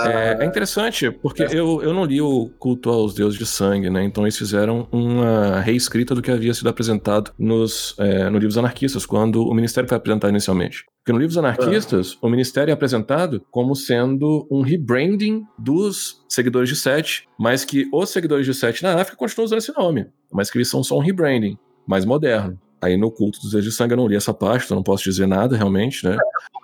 [SPEAKER 5] É, é interessante, porque eu, eu não li o culto aos deuses de sangue, né? Então eles fizeram uma reescrita do que havia sido apresentado nos, é, no livros anarquistas, quando o ministério foi apresentado inicialmente. Porque no livros anarquistas, o ministério é apresentado como sendo um rebranding dos seguidores de Sete, mas que os seguidores de Sete na África continuam usando esse nome, mas que eles são só um rebranding, mais moderno. Aí no culto dos deuses de sangue eu não li essa parte, então não posso dizer nada realmente, né?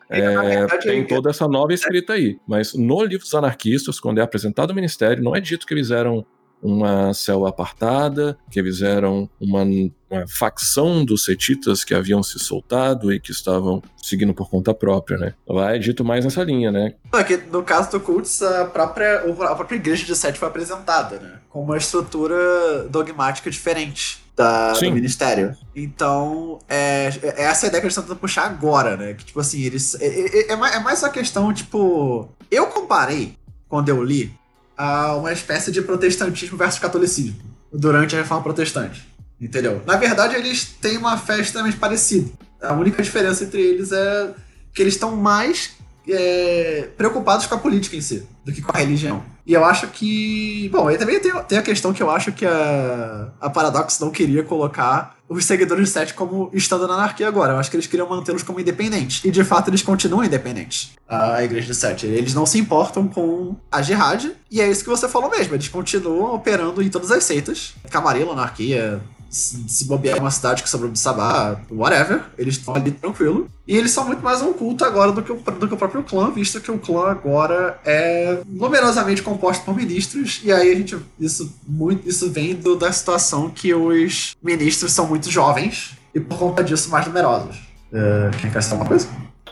[SPEAKER 3] Na
[SPEAKER 5] É, tem toda essa nova escrita aí. Mas no livro dos anarquistas, quando é apresentado o ministério, não é dito que eles eram uma célula apartada, que eles eram uma, uma facção dos setitas que haviam se soltado e que estavam seguindo por conta própria, né? Lá é dito mais nessa linha, né?
[SPEAKER 3] Não, é que no caso do Cults, a própria, a própria igreja de Sete foi apresentada, né? Com uma estrutura dogmática diferente da, do ministério. Então, é, é essa a ideia que eles estão tentando puxar agora, né? Que, tipo assim, eles. É, é, é mais, é mais uma questão, tipo. Eu comparei, quando eu li, a uma espécie de protestantismo versus catolicismo durante a reforma protestante. Entendeu? Na verdade, eles têm uma fé extremamente parecida. A única diferença entre eles é que eles estão mais é, preocupados com a política em si do que com a religião. E eu acho que. Bom, aí também tem, tem a questão que eu acho que a, a Paradox não queria colocar os seguidores de Sete como estando na anarquia agora. Eu acho que eles queriam mantê-los como independentes. E de fato eles continuam independentes. A igreja de Sete. Eles não se importam com a jihad. E é isso que você falou mesmo. Eles continuam operando em todas as seitas. Camarilla, anarquia, se bobear uma cidade que sobrou do Sabá, whatever, eles estão ali tranquilo. E eles são muito mais um culto agora do que, o, do que o próprio clã, visto que o clã agora é numerosamente composto por ministros, e aí a gente. Isso, muito, isso vem do, da situação que os ministros são muito jovens e por conta disso mais numerosos. Uh, quem quer citar alguma coisa?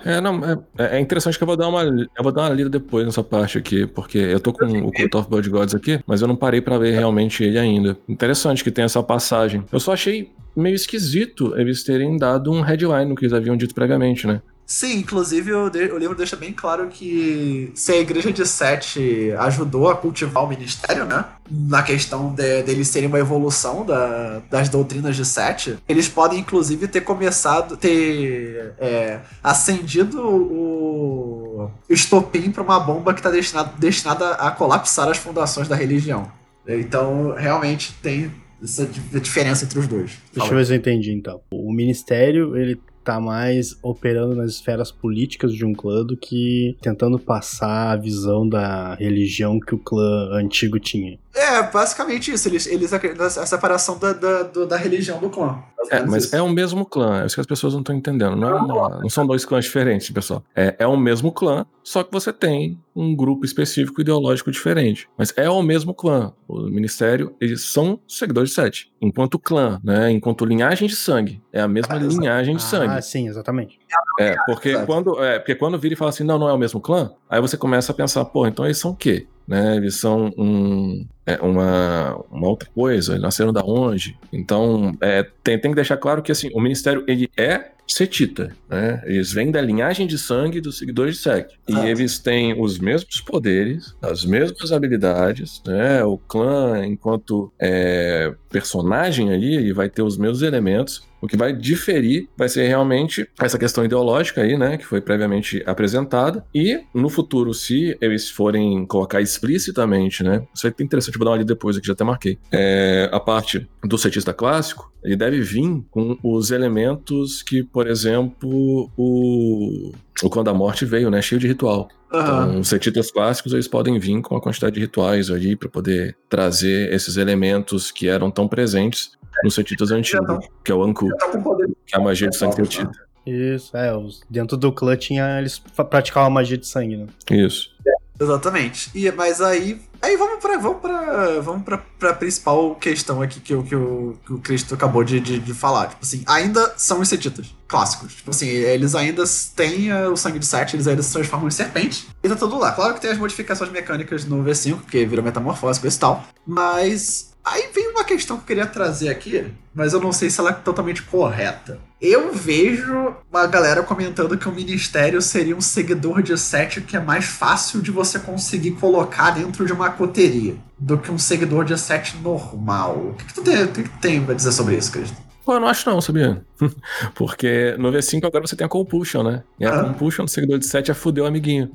[SPEAKER 5] É, não, é, é, interessante que eu vou dar uma eu vou dar uma lida depois nessa parte aqui, porque eu tô com o Cult of Blood Gods aqui, mas eu não parei para ver realmente ele ainda. Interessante que tem essa passagem. Eu só achei meio esquisito eles terem dado um headline no que eles haviam dito previamente, né?
[SPEAKER 3] Sim, inclusive o, o, livro deixa bem claro que se a igreja de Sete ajudou a cultivar o ministério, né? Na questão de, deles serem uma evolução da, das doutrinas de Sete, eles podem inclusive ter começado, ter é, acendido o estopim para uma bomba que está destinada, destinada a colapsar as fundações da religião. Então, realmente tem essa diferença entre os dois.
[SPEAKER 4] Deixa eu ver se eu entendi então. O ministério, ele tá mais operando nas esferas políticas de um clã do que tentando passar a visão da religião que o clã antigo tinha.
[SPEAKER 3] É, basicamente isso. Eles, eles a separação da, da, da religião do clã.
[SPEAKER 5] É, mas é o mesmo clã, é isso que as pessoas não estão entendendo. Não, é uma, não são dois clãs diferentes, pessoal. É, é o mesmo clã, só que você tem um grupo específico ideológico diferente. Mas é o mesmo clã. O ministério, eles são seguidores de Sete. Enquanto clã, né? Enquanto linhagem de sangue. É a mesma ah, linhagem de sangue.
[SPEAKER 4] Ah, sim, exatamente.
[SPEAKER 5] É, porque quando, é, porque quando vira e fala assim, não, não é o mesmo clã, aí você começa a pensar, pô, então eles são o quê? Né, eles são um, é, uma, uma outra coisa, eles nasceram da onde? Então, é, tem, tem que deixar claro que assim, o ministério ele é setita, né? Eles vêm da linhagem de sangue dos seguidores de Sek. E eles têm os mesmos poderes, as mesmas habilidades, né? O clã, enquanto é, personagem ali, ele vai ter os mesmos elementos, o que vai diferir vai ser realmente essa questão ideológica aí, né, que foi previamente apresentada. E no futuro, se eles forem colocar explicitamente, né, isso é interessante, vou dar uma ali depois aqui, já até marquei. É, a parte do setista clássico, ele deve vir com os elementos que, por exemplo, o, o Clã da Morte veio, né, cheio de ritual. Uhum. Então, os setitas clássicos eles podem vir com a quantidade de rituais ali para poder trazer esses elementos que eram tão presentes no Sentitas antigo, que é o Anku, que é a magia de sangue Sentita.
[SPEAKER 4] Isso, é, os, dentro do clã tinha, eles praticavam a magia de sangue, né?
[SPEAKER 5] Isso.
[SPEAKER 3] Exatamente. E, mas aí. Aí vamos pra, vamos pra, vamos pra, pra principal questão aqui que, que, o, que o Cristo acabou de, de, de, falar. Tipo assim, ainda são os setitas clássicos. Tipo assim, eles ainda têm uh, o sangue de sete, eles ainda se transformam em serpente. E tá tudo lá. Claro que tem as modificações mecânicas no V5, porque virou metamorfose e tal. Mas Aí vem uma questão que eu queria trazer aqui, mas eu não sei se ela é totalmente correta. Eu vejo uma galera comentando que o ministério seria um seguidor de sete que é mais fácil de você conseguir colocar dentro de uma coteria do que um seguidor de sete normal. O que, que tu tem, que tem pra dizer sobre isso, Cristo?
[SPEAKER 5] Pô, eu não acho não, sabia? Porque no V5 agora você tem a Compulsion, né? E a ah. Compulsion do seguidor de 7 é fuder o amiguinho.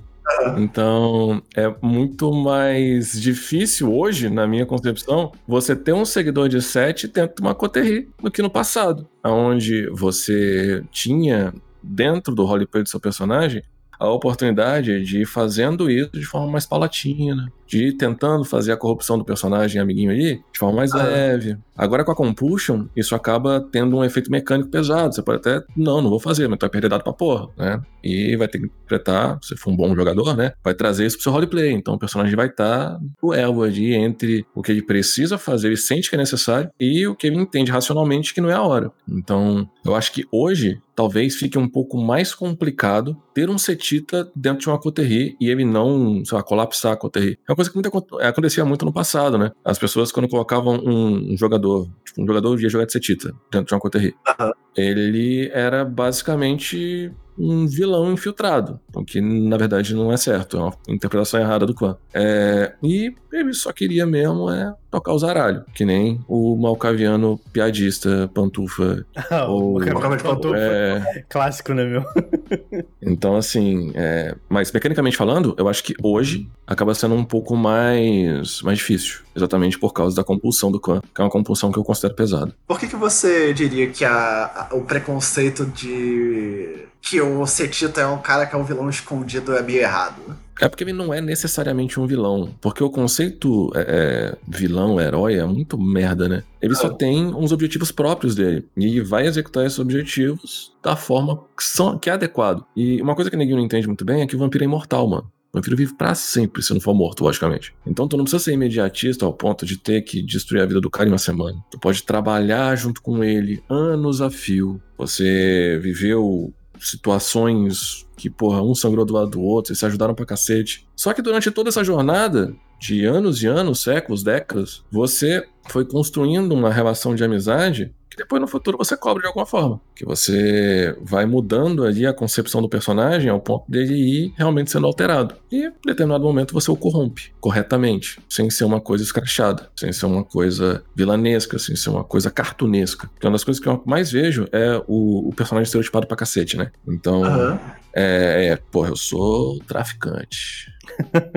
[SPEAKER 5] Então, é muito mais difícil hoje, na minha concepção, você ter um seguidor de 7 dentro de uma coterri do que no passado, onde você tinha dentro do roleplay do seu personagem a oportunidade de ir fazendo isso de forma mais paulatina, de ir tentando fazer a corrupção do personagem amiguinho aí de forma mais ah. leve. Agora com a Compulsion, isso acaba tendo um efeito mecânico pesado. Você pode até, não, não vou fazer, mas tu vai perder dado pra porra, né? E vai ter que interpretar, se for um bom jogador, né? Vai trazer isso pro seu roleplay. Então o personagem vai estar tá o elo ali entre o que ele precisa fazer, ele sente que é necessário, e o que ele entende racionalmente que não é a hora. Então, eu acho que hoje talvez fique um pouco mais complicado ter um setita dentro de uma coterri e ele não, sei lá, colapsar a coterri. É coisa que muito, acontecia muito no passado, né? As pessoas, quando colocavam um, jogador, tipo, um jogador ia jogar de setita dentro de uma coterri, uhum. ele era basicamente um vilão infiltrado, o que na verdade não é certo, é uma interpretação errada do clã. É, e ele só queria mesmo é tocar o zaralho, que nem o malcaviano piadista, pantufa. ou,
[SPEAKER 4] Malcaviano de pantufa.
[SPEAKER 5] é,
[SPEAKER 4] Clássico, né, meu?
[SPEAKER 5] então, assim, é, mas mecanicamente falando, eu acho que hoje acaba sendo um pouco mais, mais difícil. Exatamente por causa da compulsão do clã, que é uma compulsão que eu considero pesada.
[SPEAKER 3] Por que, que você diria que a, a- o preconceito de que o Setita é um cara que é um vilão escondido é meio errado?
[SPEAKER 5] É porque ele não é necessariamente um vilão. Porque o conceito é, é, vilão-herói é muito merda, né? Ele só tem uns objetivos próprios dele. E vai executar esses objetivos da forma que, são, que é adequado. E uma coisa que ninguém não entende muito bem é que o vampiro é imortal, mano. O vampiro vive pra sempre se não for morto, logicamente. Então tu não precisa ser imediatista ao ponto de ter que destruir a vida do cara em uma semana. Tu pode trabalhar junto com ele anos a fio. Você viveu situações que, porra, um sangrou do lado do outro, e se ajudaram pra cacete. Só que durante toda essa jornada, de anos e anos, séculos, décadas, você foi construindo uma relação de amizade que depois no futuro você cobra de alguma forma. Que você vai mudando ali a concepção do personagem ao ponto dele ir realmente sendo alterado. E em determinado momento você o corrompe corretamente, sem ser uma coisa escrachada, sem ser uma coisa vilanesca, sem ser uma coisa cartunesca. Porque uma das coisas que eu mais vejo é o, o personagem estereotipado pra cacete, né? Então,
[SPEAKER 3] Aham.
[SPEAKER 5] é, é, porra, eu sou traficante.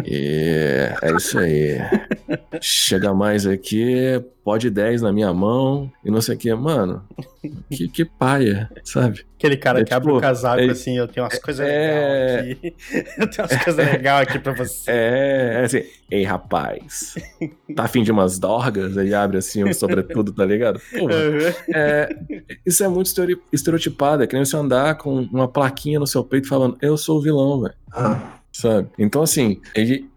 [SPEAKER 5] E é isso aí. Chega mais aqui, pode 10 na minha mão e não sei o que. Mano, que, que paia, sabe?
[SPEAKER 4] Aquele cara
[SPEAKER 5] É
[SPEAKER 4] que abre
[SPEAKER 5] tipo,
[SPEAKER 4] o casaco
[SPEAKER 5] é-
[SPEAKER 4] assim, eu tenho umas coisas
[SPEAKER 5] é-
[SPEAKER 4] legais aqui. Eu tenho umas coisas legais aqui pra você.
[SPEAKER 5] É, é assim, ei rapaz, tá afim de umas dorgas? Aí abre assim um sobretudo, tá ligado? Porra,
[SPEAKER 4] Uhum.
[SPEAKER 5] é, isso é muito estere- estereotipado, é que nem você andar com uma plaquinha no seu peito falando, eu sou o vilão, velho.
[SPEAKER 3] Aham.
[SPEAKER 5] sabe? Então, assim, ele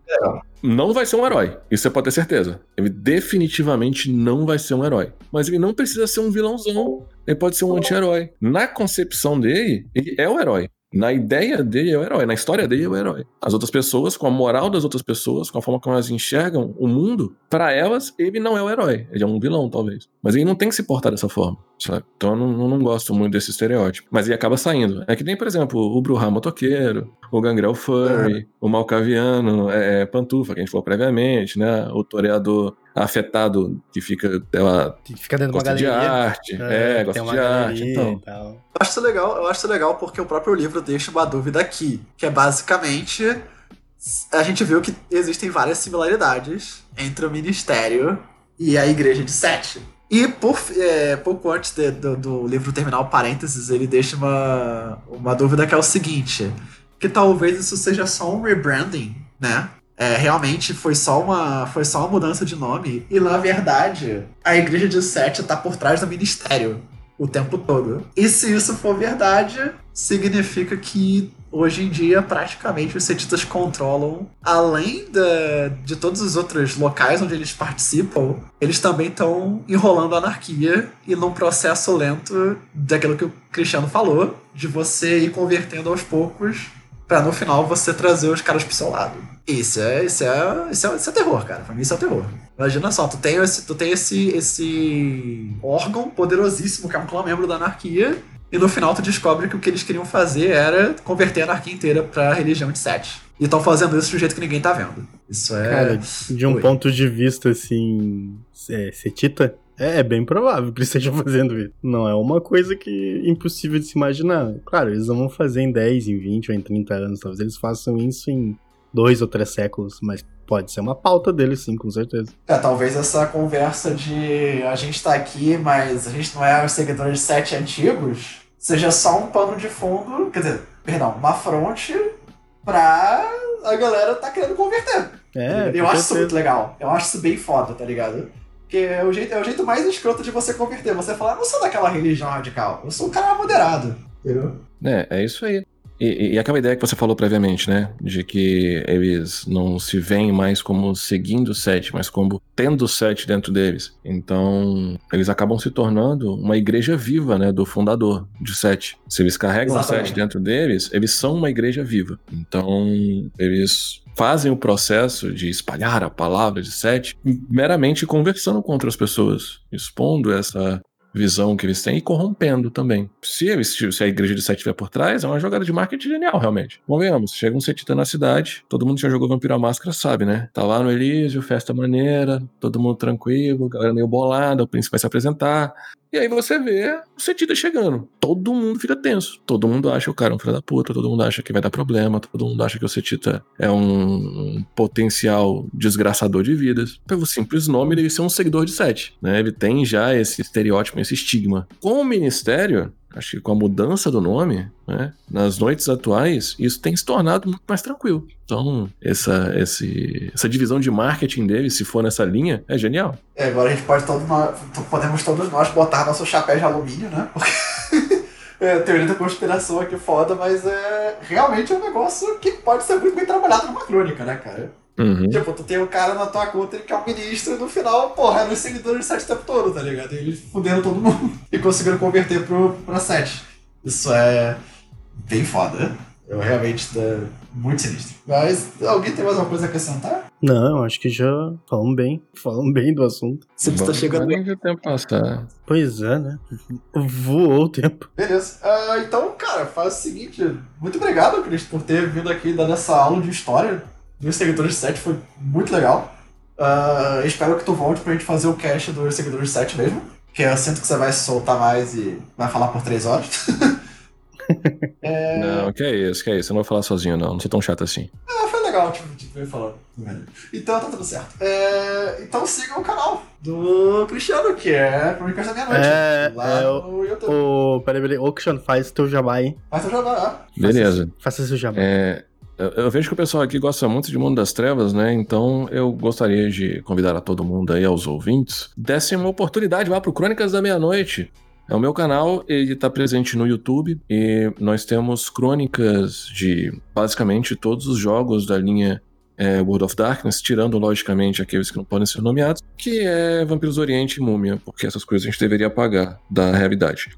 [SPEAKER 5] não vai ser um herói, isso você pode ter certeza. Ele definitivamente não vai ser um herói. Mas ele não precisa ser um vilãozão. Ele pode ser um anti-herói. Na concepção dele, ele é o herói. Na ideia dele é o herói, na história dele é o herói. As outras pessoas, com a moral das outras pessoas, com a forma como elas enxergam o mundo, pra elas, ele não é o herói. Ele é um vilão, talvez. Mas ele não tem que se portar dessa forma, sabe? Então eu não, não gosto muito desse estereótipo. Mas ele acaba saindo. É que nem, por exemplo, o Bruhá Motoqueiro, o Gangrel Furry, o Malcaviano, é, é, Pantufa, que a gente falou previamente, né? O toreador afetado que fica, ela
[SPEAKER 4] Fica dentro de uma
[SPEAKER 5] gosta de
[SPEAKER 4] galeria.
[SPEAKER 5] arte, é, gosta
[SPEAKER 4] tem uma
[SPEAKER 5] de arte,
[SPEAKER 4] galeria
[SPEAKER 5] então.
[SPEAKER 4] e tal.
[SPEAKER 3] Eu acho isso legal, eu acho isso legal porque o próprio livro deixa uma dúvida aqui, que é basicamente a gente viu que existem várias similaridades entre o ministério e a igreja de Sete. E por, é, pouco antes de- do, do livro terminar o parênteses, ele deixa uma, uma dúvida que é o seguinte: que talvez isso seja só um rebranding, né? É, realmente foi só, uma, foi só uma mudança de nome. E na verdade, a igreja de Sete tá por trás do ministério o tempo todo. E se isso for verdade, significa que hoje em dia praticamente os setitas controlam, além da, de todos os outros locais onde eles participam, eles também estão enrolando a anarquia e num processo lento daquilo que o Cristiano falou, de você ir convertendo aos poucos pra no final você trazer os caras pro seu lado. Isso é, isso é, isso é, isso é terror, cara. Pra mim isso é terror. Imagina só, tu tem esse, tu tem esse, esse órgão poderosíssimo que é um clã membro da anarquia, e no final tu descobre que o que eles queriam fazer era converter a anarquia inteira pra religião de Sete. E estão fazendo isso de um jeito que ninguém tá vendo. Isso é.
[SPEAKER 4] Cara, de um
[SPEAKER 3] Oi.
[SPEAKER 4] ponto de vista assim, é, setita, é, é bem provável que eles estejam fazendo isso. Não é uma coisa que é impossível de se imaginar. Claro, eles não vão fazer em 10, em 20 ou em 30 anos, talvez eles façam isso em dois ou três séculos, mas pode ser uma pauta deles sim, com certeza.
[SPEAKER 3] É, talvez essa conversa de a gente tá aqui, mas a gente não é os seguidores de sete antigos, seja só um pano de fundo, quer dizer, perdão, uma fronte pra a galera tá querendo converter.
[SPEAKER 4] É,
[SPEAKER 3] eu acho isso
[SPEAKER 4] certeza.
[SPEAKER 3] muito legal. Eu acho isso bem foda, tá ligado? Porque é o jeito, é o jeito mais escroto de você converter. Você falar, eu não sou daquela religião radical, eu sou um cara moderado. Entendeu?
[SPEAKER 5] É, é isso aí. E, e aquela ideia que você falou previamente, né? De que eles não se veem mais como seguindo o set, mas como tendo o set dentro deles. Então, eles acabam se tornando uma igreja viva, né? Do fundador de set. Se eles carregam o
[SPEAKER 3] Exatamente.
[SPEAKER 5] set dentro deles, eles são uma igreja viva. Então, eles fazem o processo de espalhar a palavra de set meramente conversando com outras pessoas, expondo essa visão que eles têm e corrompendo também. Se, eles- se a igreja de Sete estiver por trás, é uma jogada de marketing genial, realmente. Convenhamos, chega um setita na cidade, todo mundo que já jogou Vampiro à Máscara sabe, né? Tá lá no Elísio, festa maneira, todo mundo tranquilo, galera meio bolada, o príncipe vai se apresentar. E aí você vê o Setita chegando. Todo mundo fica tenso. Todo mundo acha que o cara é um filho da puta, todo mundo acha que vai dar problema, todo mundo acha que o Setita é um, potencial desgraçador de vidas. Pelo simples nome, ele ser um seguidor de Sete. Né? Ele tem já esse estereótipo, esse estigma. Com o Ministério, acho que com a mudança do nome, né, nas noites atuais, isso tem se tornado muito mais tranquilo. Então, essa, esse, essa divisão de marketing dele, se for nessa linha, é genial.
[SPEAKER 3] É, agora a gente pode todo nós, podemos todos nós botar nosso chapéu de alumínio, né? Porque é, teoria da conspiração aqui foda, mas é realmente é um negócio que pode ser muito bem trabalhado numa crônica, né, cara?
[SPEAKER 5] Uhum.
[SPEAKER 3] Tipo, tu tem um cara na tua conta que é um ministro e no final, porra, eram os seguidores de 7 o tempo todo, tá ligado? E eles fudendo todo mundo e conseguiram converter pro, pra 7. Isso é bem foda. né? Eu realmente tá muito sinistro. Mas alguém tem mais alguma coisa a acrescentar?
[SPEAKER 4] Não, eu acho que já falamos bem. Falamos bem do assunto.
[SPEAKER 3] Você está chegando.
[SPEAKER 5] Nem o tempo passar.
[SPEAKER 4] Pois é, né? Voou o tempo.
[SPEAKER 3] Beleza. Ah, então, cara, faz o seguinte. Muito obrigado, Cris, por ter vindo aqui dar essa aula de história dos seguidores de 7. Foi muito legal. Ah, espero que tu volte pra gente fazer o cast dos seguidores de 7 mesmo. Que eu sinto que você vai se soltar mais e vai falar por 3 horas. é...
[SPEAKER 5] Não, que é isso, que é isso. Eu não vou falar sozinho, não. Não sou tão chato assim.
[SPEAKER 3] Ah, foi legal, tipo, tipo, ver falando. Então tá tudo certo. É, Então sigam o canal do Cristiano, que é Crônicas da Meia-Noite.
[SPEAKER 4] É,
[SPEAKER 3] lá
[SPEAKER 4] é
[SPEAKER 3] no YouTube.
[SPEAKER 4] Ô, peraí, peraí. Auction, faz teu jabá aí.
[SPEAKER 3] Mas eu já vai.
[SPEAKER 5] Beleza.
[SPEAKER 4] Faça seu jabá.
[SPEAKER 5] É, eu, eu vejo que o pessoal aqui gosta muito de Mundo das Trevas, né? Então eu gostaria de convidar a todo mundo aí, aos ouvintes, dessem uma oportunidade lá pro Crônicas da Meia-Noite. É o meu canal, ele está presente no YouTube e nós temos crônicas de basicamente todos os jogos da linha é, World of Darkness, tirando logicamente aqueles que não podem ser nomeados, que é Vampiros do Oriente e Múmia, porque essas coisas a gente deveria apagar da realidade.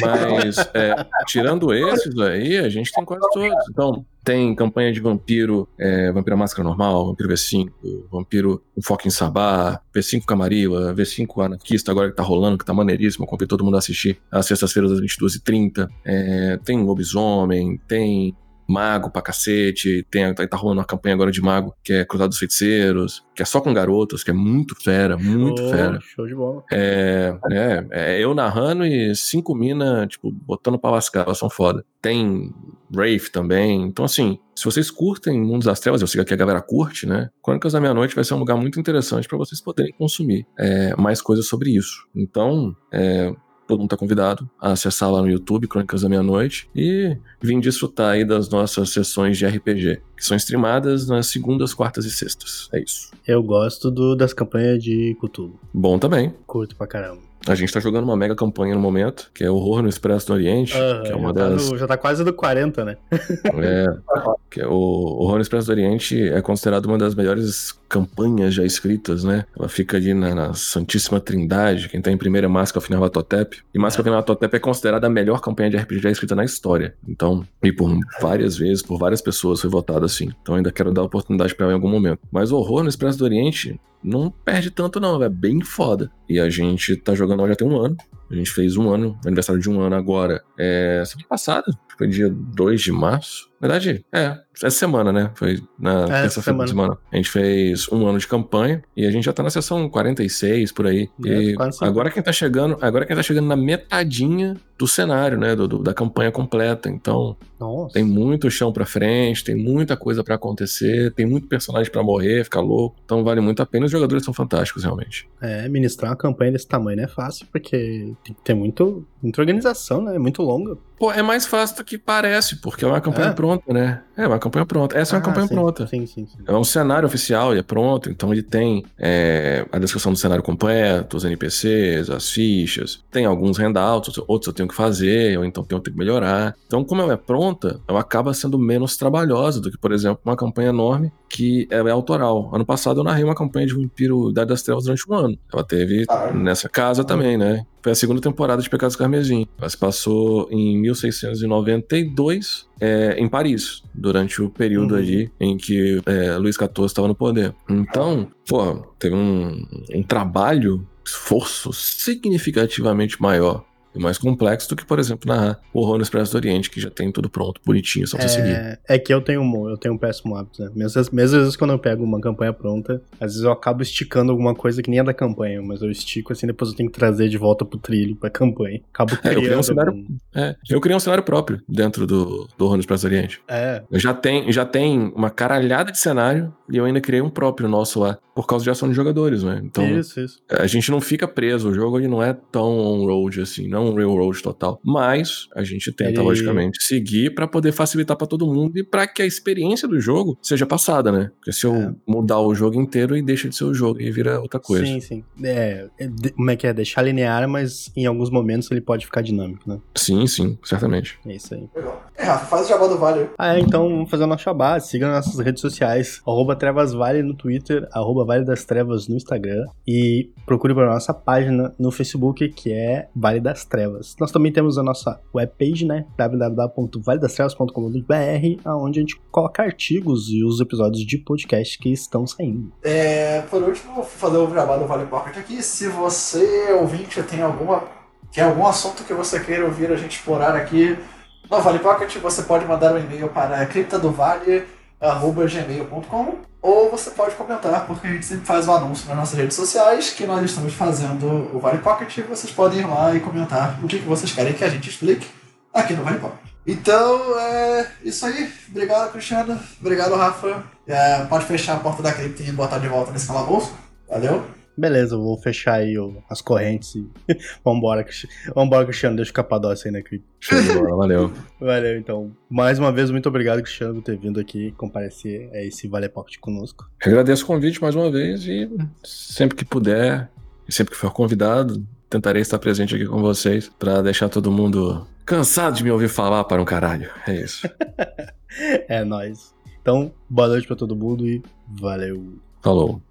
[SPEAKER 5] Mas é, tirando esses aí, a gente tem quase todos. Então, tem campanha de vampiro, é, Vampiro à Máscara Normal, Vampiro V5, Vampiro com Foco em Sabá, V5 Camarilla, V5 Anarquista, agora que tá rolando, que tá maneiríssimo, eu convido todo mundo a assistir às sextas-feiras às 22h30. É, tem Lobisomem, tem Mago pra cacete, tem, tá, tá rolando uma campanha agora de Mago, que é Cruzado dos Feiticeiros, que é só com garotas, que é muito fera, muito
[SPEAKER 4] Show,
[SPEAKER 5] fera.
[SPEAKER 4] Show de bola.
[SPEAKER 5] É, é, é eu narrando e cinco mina, tipo, botando pra lascar, elas são foda. Tem Wraith também. Então, assim, se vocês curtem Mundos das Trevas, eu sei que a galera curte, né? Crônicas da Meia-Noite vai ser um lugar muito interessante pra vocês poderem consumir é, mais coisas sobre isso. Então, é, todo mundo tá convidado a acessar lá no YouTube, Crônicas da Meia-Noite, e vir desfrutar aí das nossas sessões de RPG, que são streamadas nas segundas, quartas e sextas. É isso.
[SPEAKER 4] Eu gosto do, das campanhas de Cthulhu.
[SPEAKER 5] Bom também.
[SPEAKER 4] Curto pra caramba.
[SPEAKER 5] A gente tá jogando uma mega campanha no momento, que é Horror no Expresso do Oriente,
[SPEAKER 4] Aham,
[SPEAKER 5] que é uma
[SPEAKER 4] já, tá
[SPEAKER 5] das.
[SPEAKER 4] no- já tá quase do 40, né?
[SPEAKER 5] É, que é o Horror no Expresso do Oriente é considerado uma das melhores campanhas já escritas, né? Ela fica ali na, na Santíssima Trindade. Quem tá em primeira é Máscara Finarvatotep. E Máscara Finarvatotep é considerada a melhor campanha de RPG já escrita na história. Então, e por várias vezes, por várias pessoas foi votada assim. Então ainda quero dar oportunidade pra ela em algum momento. Mas o Horror no Expresso do Oriente não perde tanto não, é bem foda. E a gente tá jogando ela já tem um ano. A gente fez um ano, aniversário de um ano agora. É, semana passada, foi dia 2 de março. Na verdade, é, essa semana, né? Foi na
[SPEAKER 4] É,
[SPEAKER 5] terça-feira da semana. A gente fez um ano de campanha e a gente já tá na sessão 46 por aí.
[SPEAKER 4] É,
[SPEAKER 5] e agora quem tá chegando, agora quem tá chegando na metadinha do cenário, né? do- do- da campanha completa. Então,
[SPEAKER 4] Nossa.
[SPEAKER 5] tem muito chão pra frente, tem muita coisa pra acontecer, tem muito personagem pra morrer, ficar louco. Então vale muito a pena. Os jogadores são fantásticos, realmente.
[SPEAKER 4] É, ministrar uma campanha desse tamanho não é fácil, porque tem que ter muito, muita organização, né? É muito longa.
[SPEAKER 5] Pô, é mais fácil do que parece, porque é uma campanha
[SPEAKER 4] É?
[SPEAKER 5] pronta, né? É uma campanha pronta. Essa é uma
[SPEAKER 4] Ah,
[SPEAKER 5] campanha
[SPEAKER 4] sim,
[SPEAKER 5] pronta.
[SPEAKER 4] Sim, sim, sim.
[SPEAKER 5] É um cenário oficial, ele é pronto, então ele tem é, a descrição do cenário completo, os NPCs, as fichas, tem alguns handouts, outros eu tenho que fazer, ou então tenho que melhorar. Então, como ela é pronta, ela acaba sendo menos trabalhosa do que, por exemplo, uma campanha enorme que ela é autoral. Ano passado eu narrei uma campanha de Vampiro Idade das Trevas durante um ano. Ela teve
[SPEAKER 3] Ah,
[SPEAKER 5] nessa casa também, né? Foi a segunda temporada de Pecados Carmesim. Ela se passou em 1692, é, em Paris, durante o período
[SPEAKER 4] Uhum.
[SPEAKER 5] ali em que é, Luís XIV estava no poder. Então, pô, teve um, um trabalho esforço significativamente maior e mais complexo do que, por exemplo, narrar o Horror no Expresso do Oriente, que já tem tudo pronto, bonitinho, só pra seguir.
[SPEAKER 4] É, é que eu tenho, um- eu tenho um péssimo hábito, né? Mesmo, às- mesmo às vezes quando eu pego uma campanha pronta, às vezes eu acabo esticando alguma coisa que nem é da campanha, mas eu estico assim, depois eu tenho que trazer de volta pro trilho, pra campanha. Acabo
[SPEAKER 5] É, eu criei um
[SPEAKER 4] criando
[SPEAKER 5] cenário-
[SPEAKER 4] algum-
[SPEAKER 5] É, eu criei um cenário próprio dentro do, do Horror no Expresso do Oriente.
[SPEAKER 4] É,
[SPEAKER 5] Eu já tem, já tem uma caralhada de cenário e eu ainda criei um próprio nosso lá, por causa de ação de jogadores, né? Então,
[SPEAKER 4] isso, isso.
[SPEAKER 5] a gente não fica preso, o jogo ele não é tão on-road assim, não um railroad total. Mas a gente tenta,
[SPEAKER 4] Ele-
[SPEAKER 5] logicamente, seguir pra poder facilitar pra todo mundo e pra que a experiência do jogo seja passada, né? Porque se eu
[SPEAKER 4] É.
[SPEAKER 5] mudar o jogo inteiro e deixa de ser o jogo e vira outra coisa.
[SPEAKER 4] Sim, sim. É, é, como é que é? Deixar linear, mas em alguns momentos ele pode ficar dinâmico, né?
[SPEAKER 5] Sim, sim, certamente.
[SPEAKER 4] É isso aí.
[SPEAKER 3] Legal. É, faz o jabá do Vale.
[SPEAKER 4] Ah, é, então vamos fazer o nosso jabá. Siga nas nossas redes sociais. Arroba Trevas Vale no Twitter, arroba Vale das Trevas no Instagram. E procure para nossa página no Facebook, que é Vale das Trevas. Nós também temos a nossa webpage, né? www.valedastrevas.com.br, onde a gente coloca artigos e os episódios de podcast que estão saindo.
[SPEAKER 3] É, por último, vou fazer o jabá do Vale Pocket aqui. Se você, ouvinte, tem alguma, tem algum assunto que você queira ouvir a gente explorar aqui no Vale Pocket, você pode mandar um e-mail para criptadovale.gmail.com ou você pode comentar, porque a gente sempre faz o anúncio nas nossas redes sociais que nós estamos fazendo o Vale Pocket e vocês podem ir lá e comentar o que, que vocês querem que a gente explique aqui no Vale Pocket. Então, é isso aí. Obrigado, Cristiano. Obrigado, Rafa. É, pode fechar a porta da cripta e botar de volta nesse calabouço. Valeu.
[SPEAKER 4] Beleza, eu vou fechar aí as correntes e vambora, vambora, Cristiano. Deixa o Capadócia aí na cripta.
[SPEAKER 5] Show de bola, valeu.
[SPEAKER 4] Valeu, então. Mais uma vez, muito obrigado, Cristiano, por ter vindo aqui comparecer a esse Vale Pocket conosco.
[SPEAKER 5] Agradeço o convite mais uma vez e sempre que puder, e sempre que for convidado, tentarei estar presente aqui com vocês pra deixar todo mundo cansado de me ouvir falar para um caralho. É isso.
[SPEAKER 4] É nóis. Então, boa noite pra todo mundo e valeu.
[SPEAKER 5] Falou.